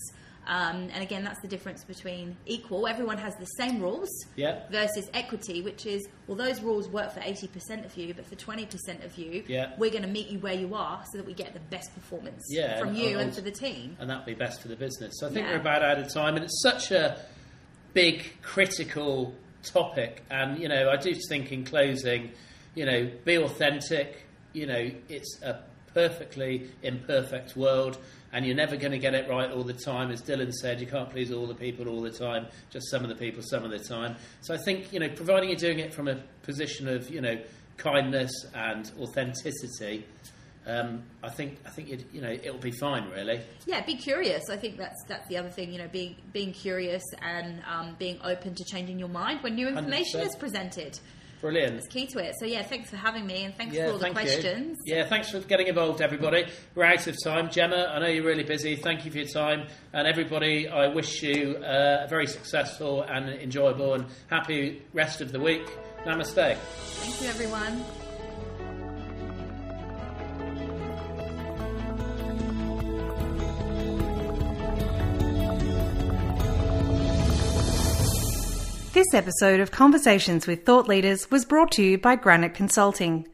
Um, and again, that's the difference between equal, everyone has the same rules, Yeah. versus equity, which is, well, those rules work for 80% of you, but for 20% of you, Yeah. we're going to meet you where you are so that we get the best performance Yeah, from and- you and for the team. and that'd be best for the business. So I think we're about out of time, and it's such a big, critical topic. And you know, I do think in closing, you know, be authentic. You know, it's a perfectly imperfect world, and you're never going to get it right all the time. As Dylan said, you can't please all the people all the time, just some of the people some of the time. So I think you know, providing you're doing it from a position of you know kindness and authenticity. Um, I think I think you'd, you know it'll be fine, really. Yeah, be curious. I think that's that's the other thing. You know, being being curious and um, being open to changing your mind when new information 100%. is presented. Brilliant. It's key to it. So yeah, thanks for having me and thanks Yeah, for all the thank questions. you. Yeah, thanks for getting involved, everybody. We're out of time. Gemma, I know you're really busy. Thank you for your time. And everybody, I wish you uh, a very successful and enjoyable and happy rest of the week. Namaste. Thank you, everyone. This episode of Conversations with Thought Leaders was brought to you by Granite Consulting.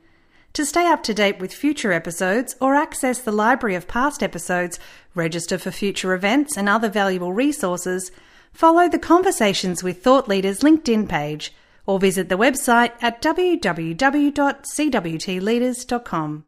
To stay up to date with future episodes or access the library of past episodes, register for future events and other valuable resources, follow the Conversations with Thought Leaders LinkedIn page or visit the website at www.cwtleaders.com.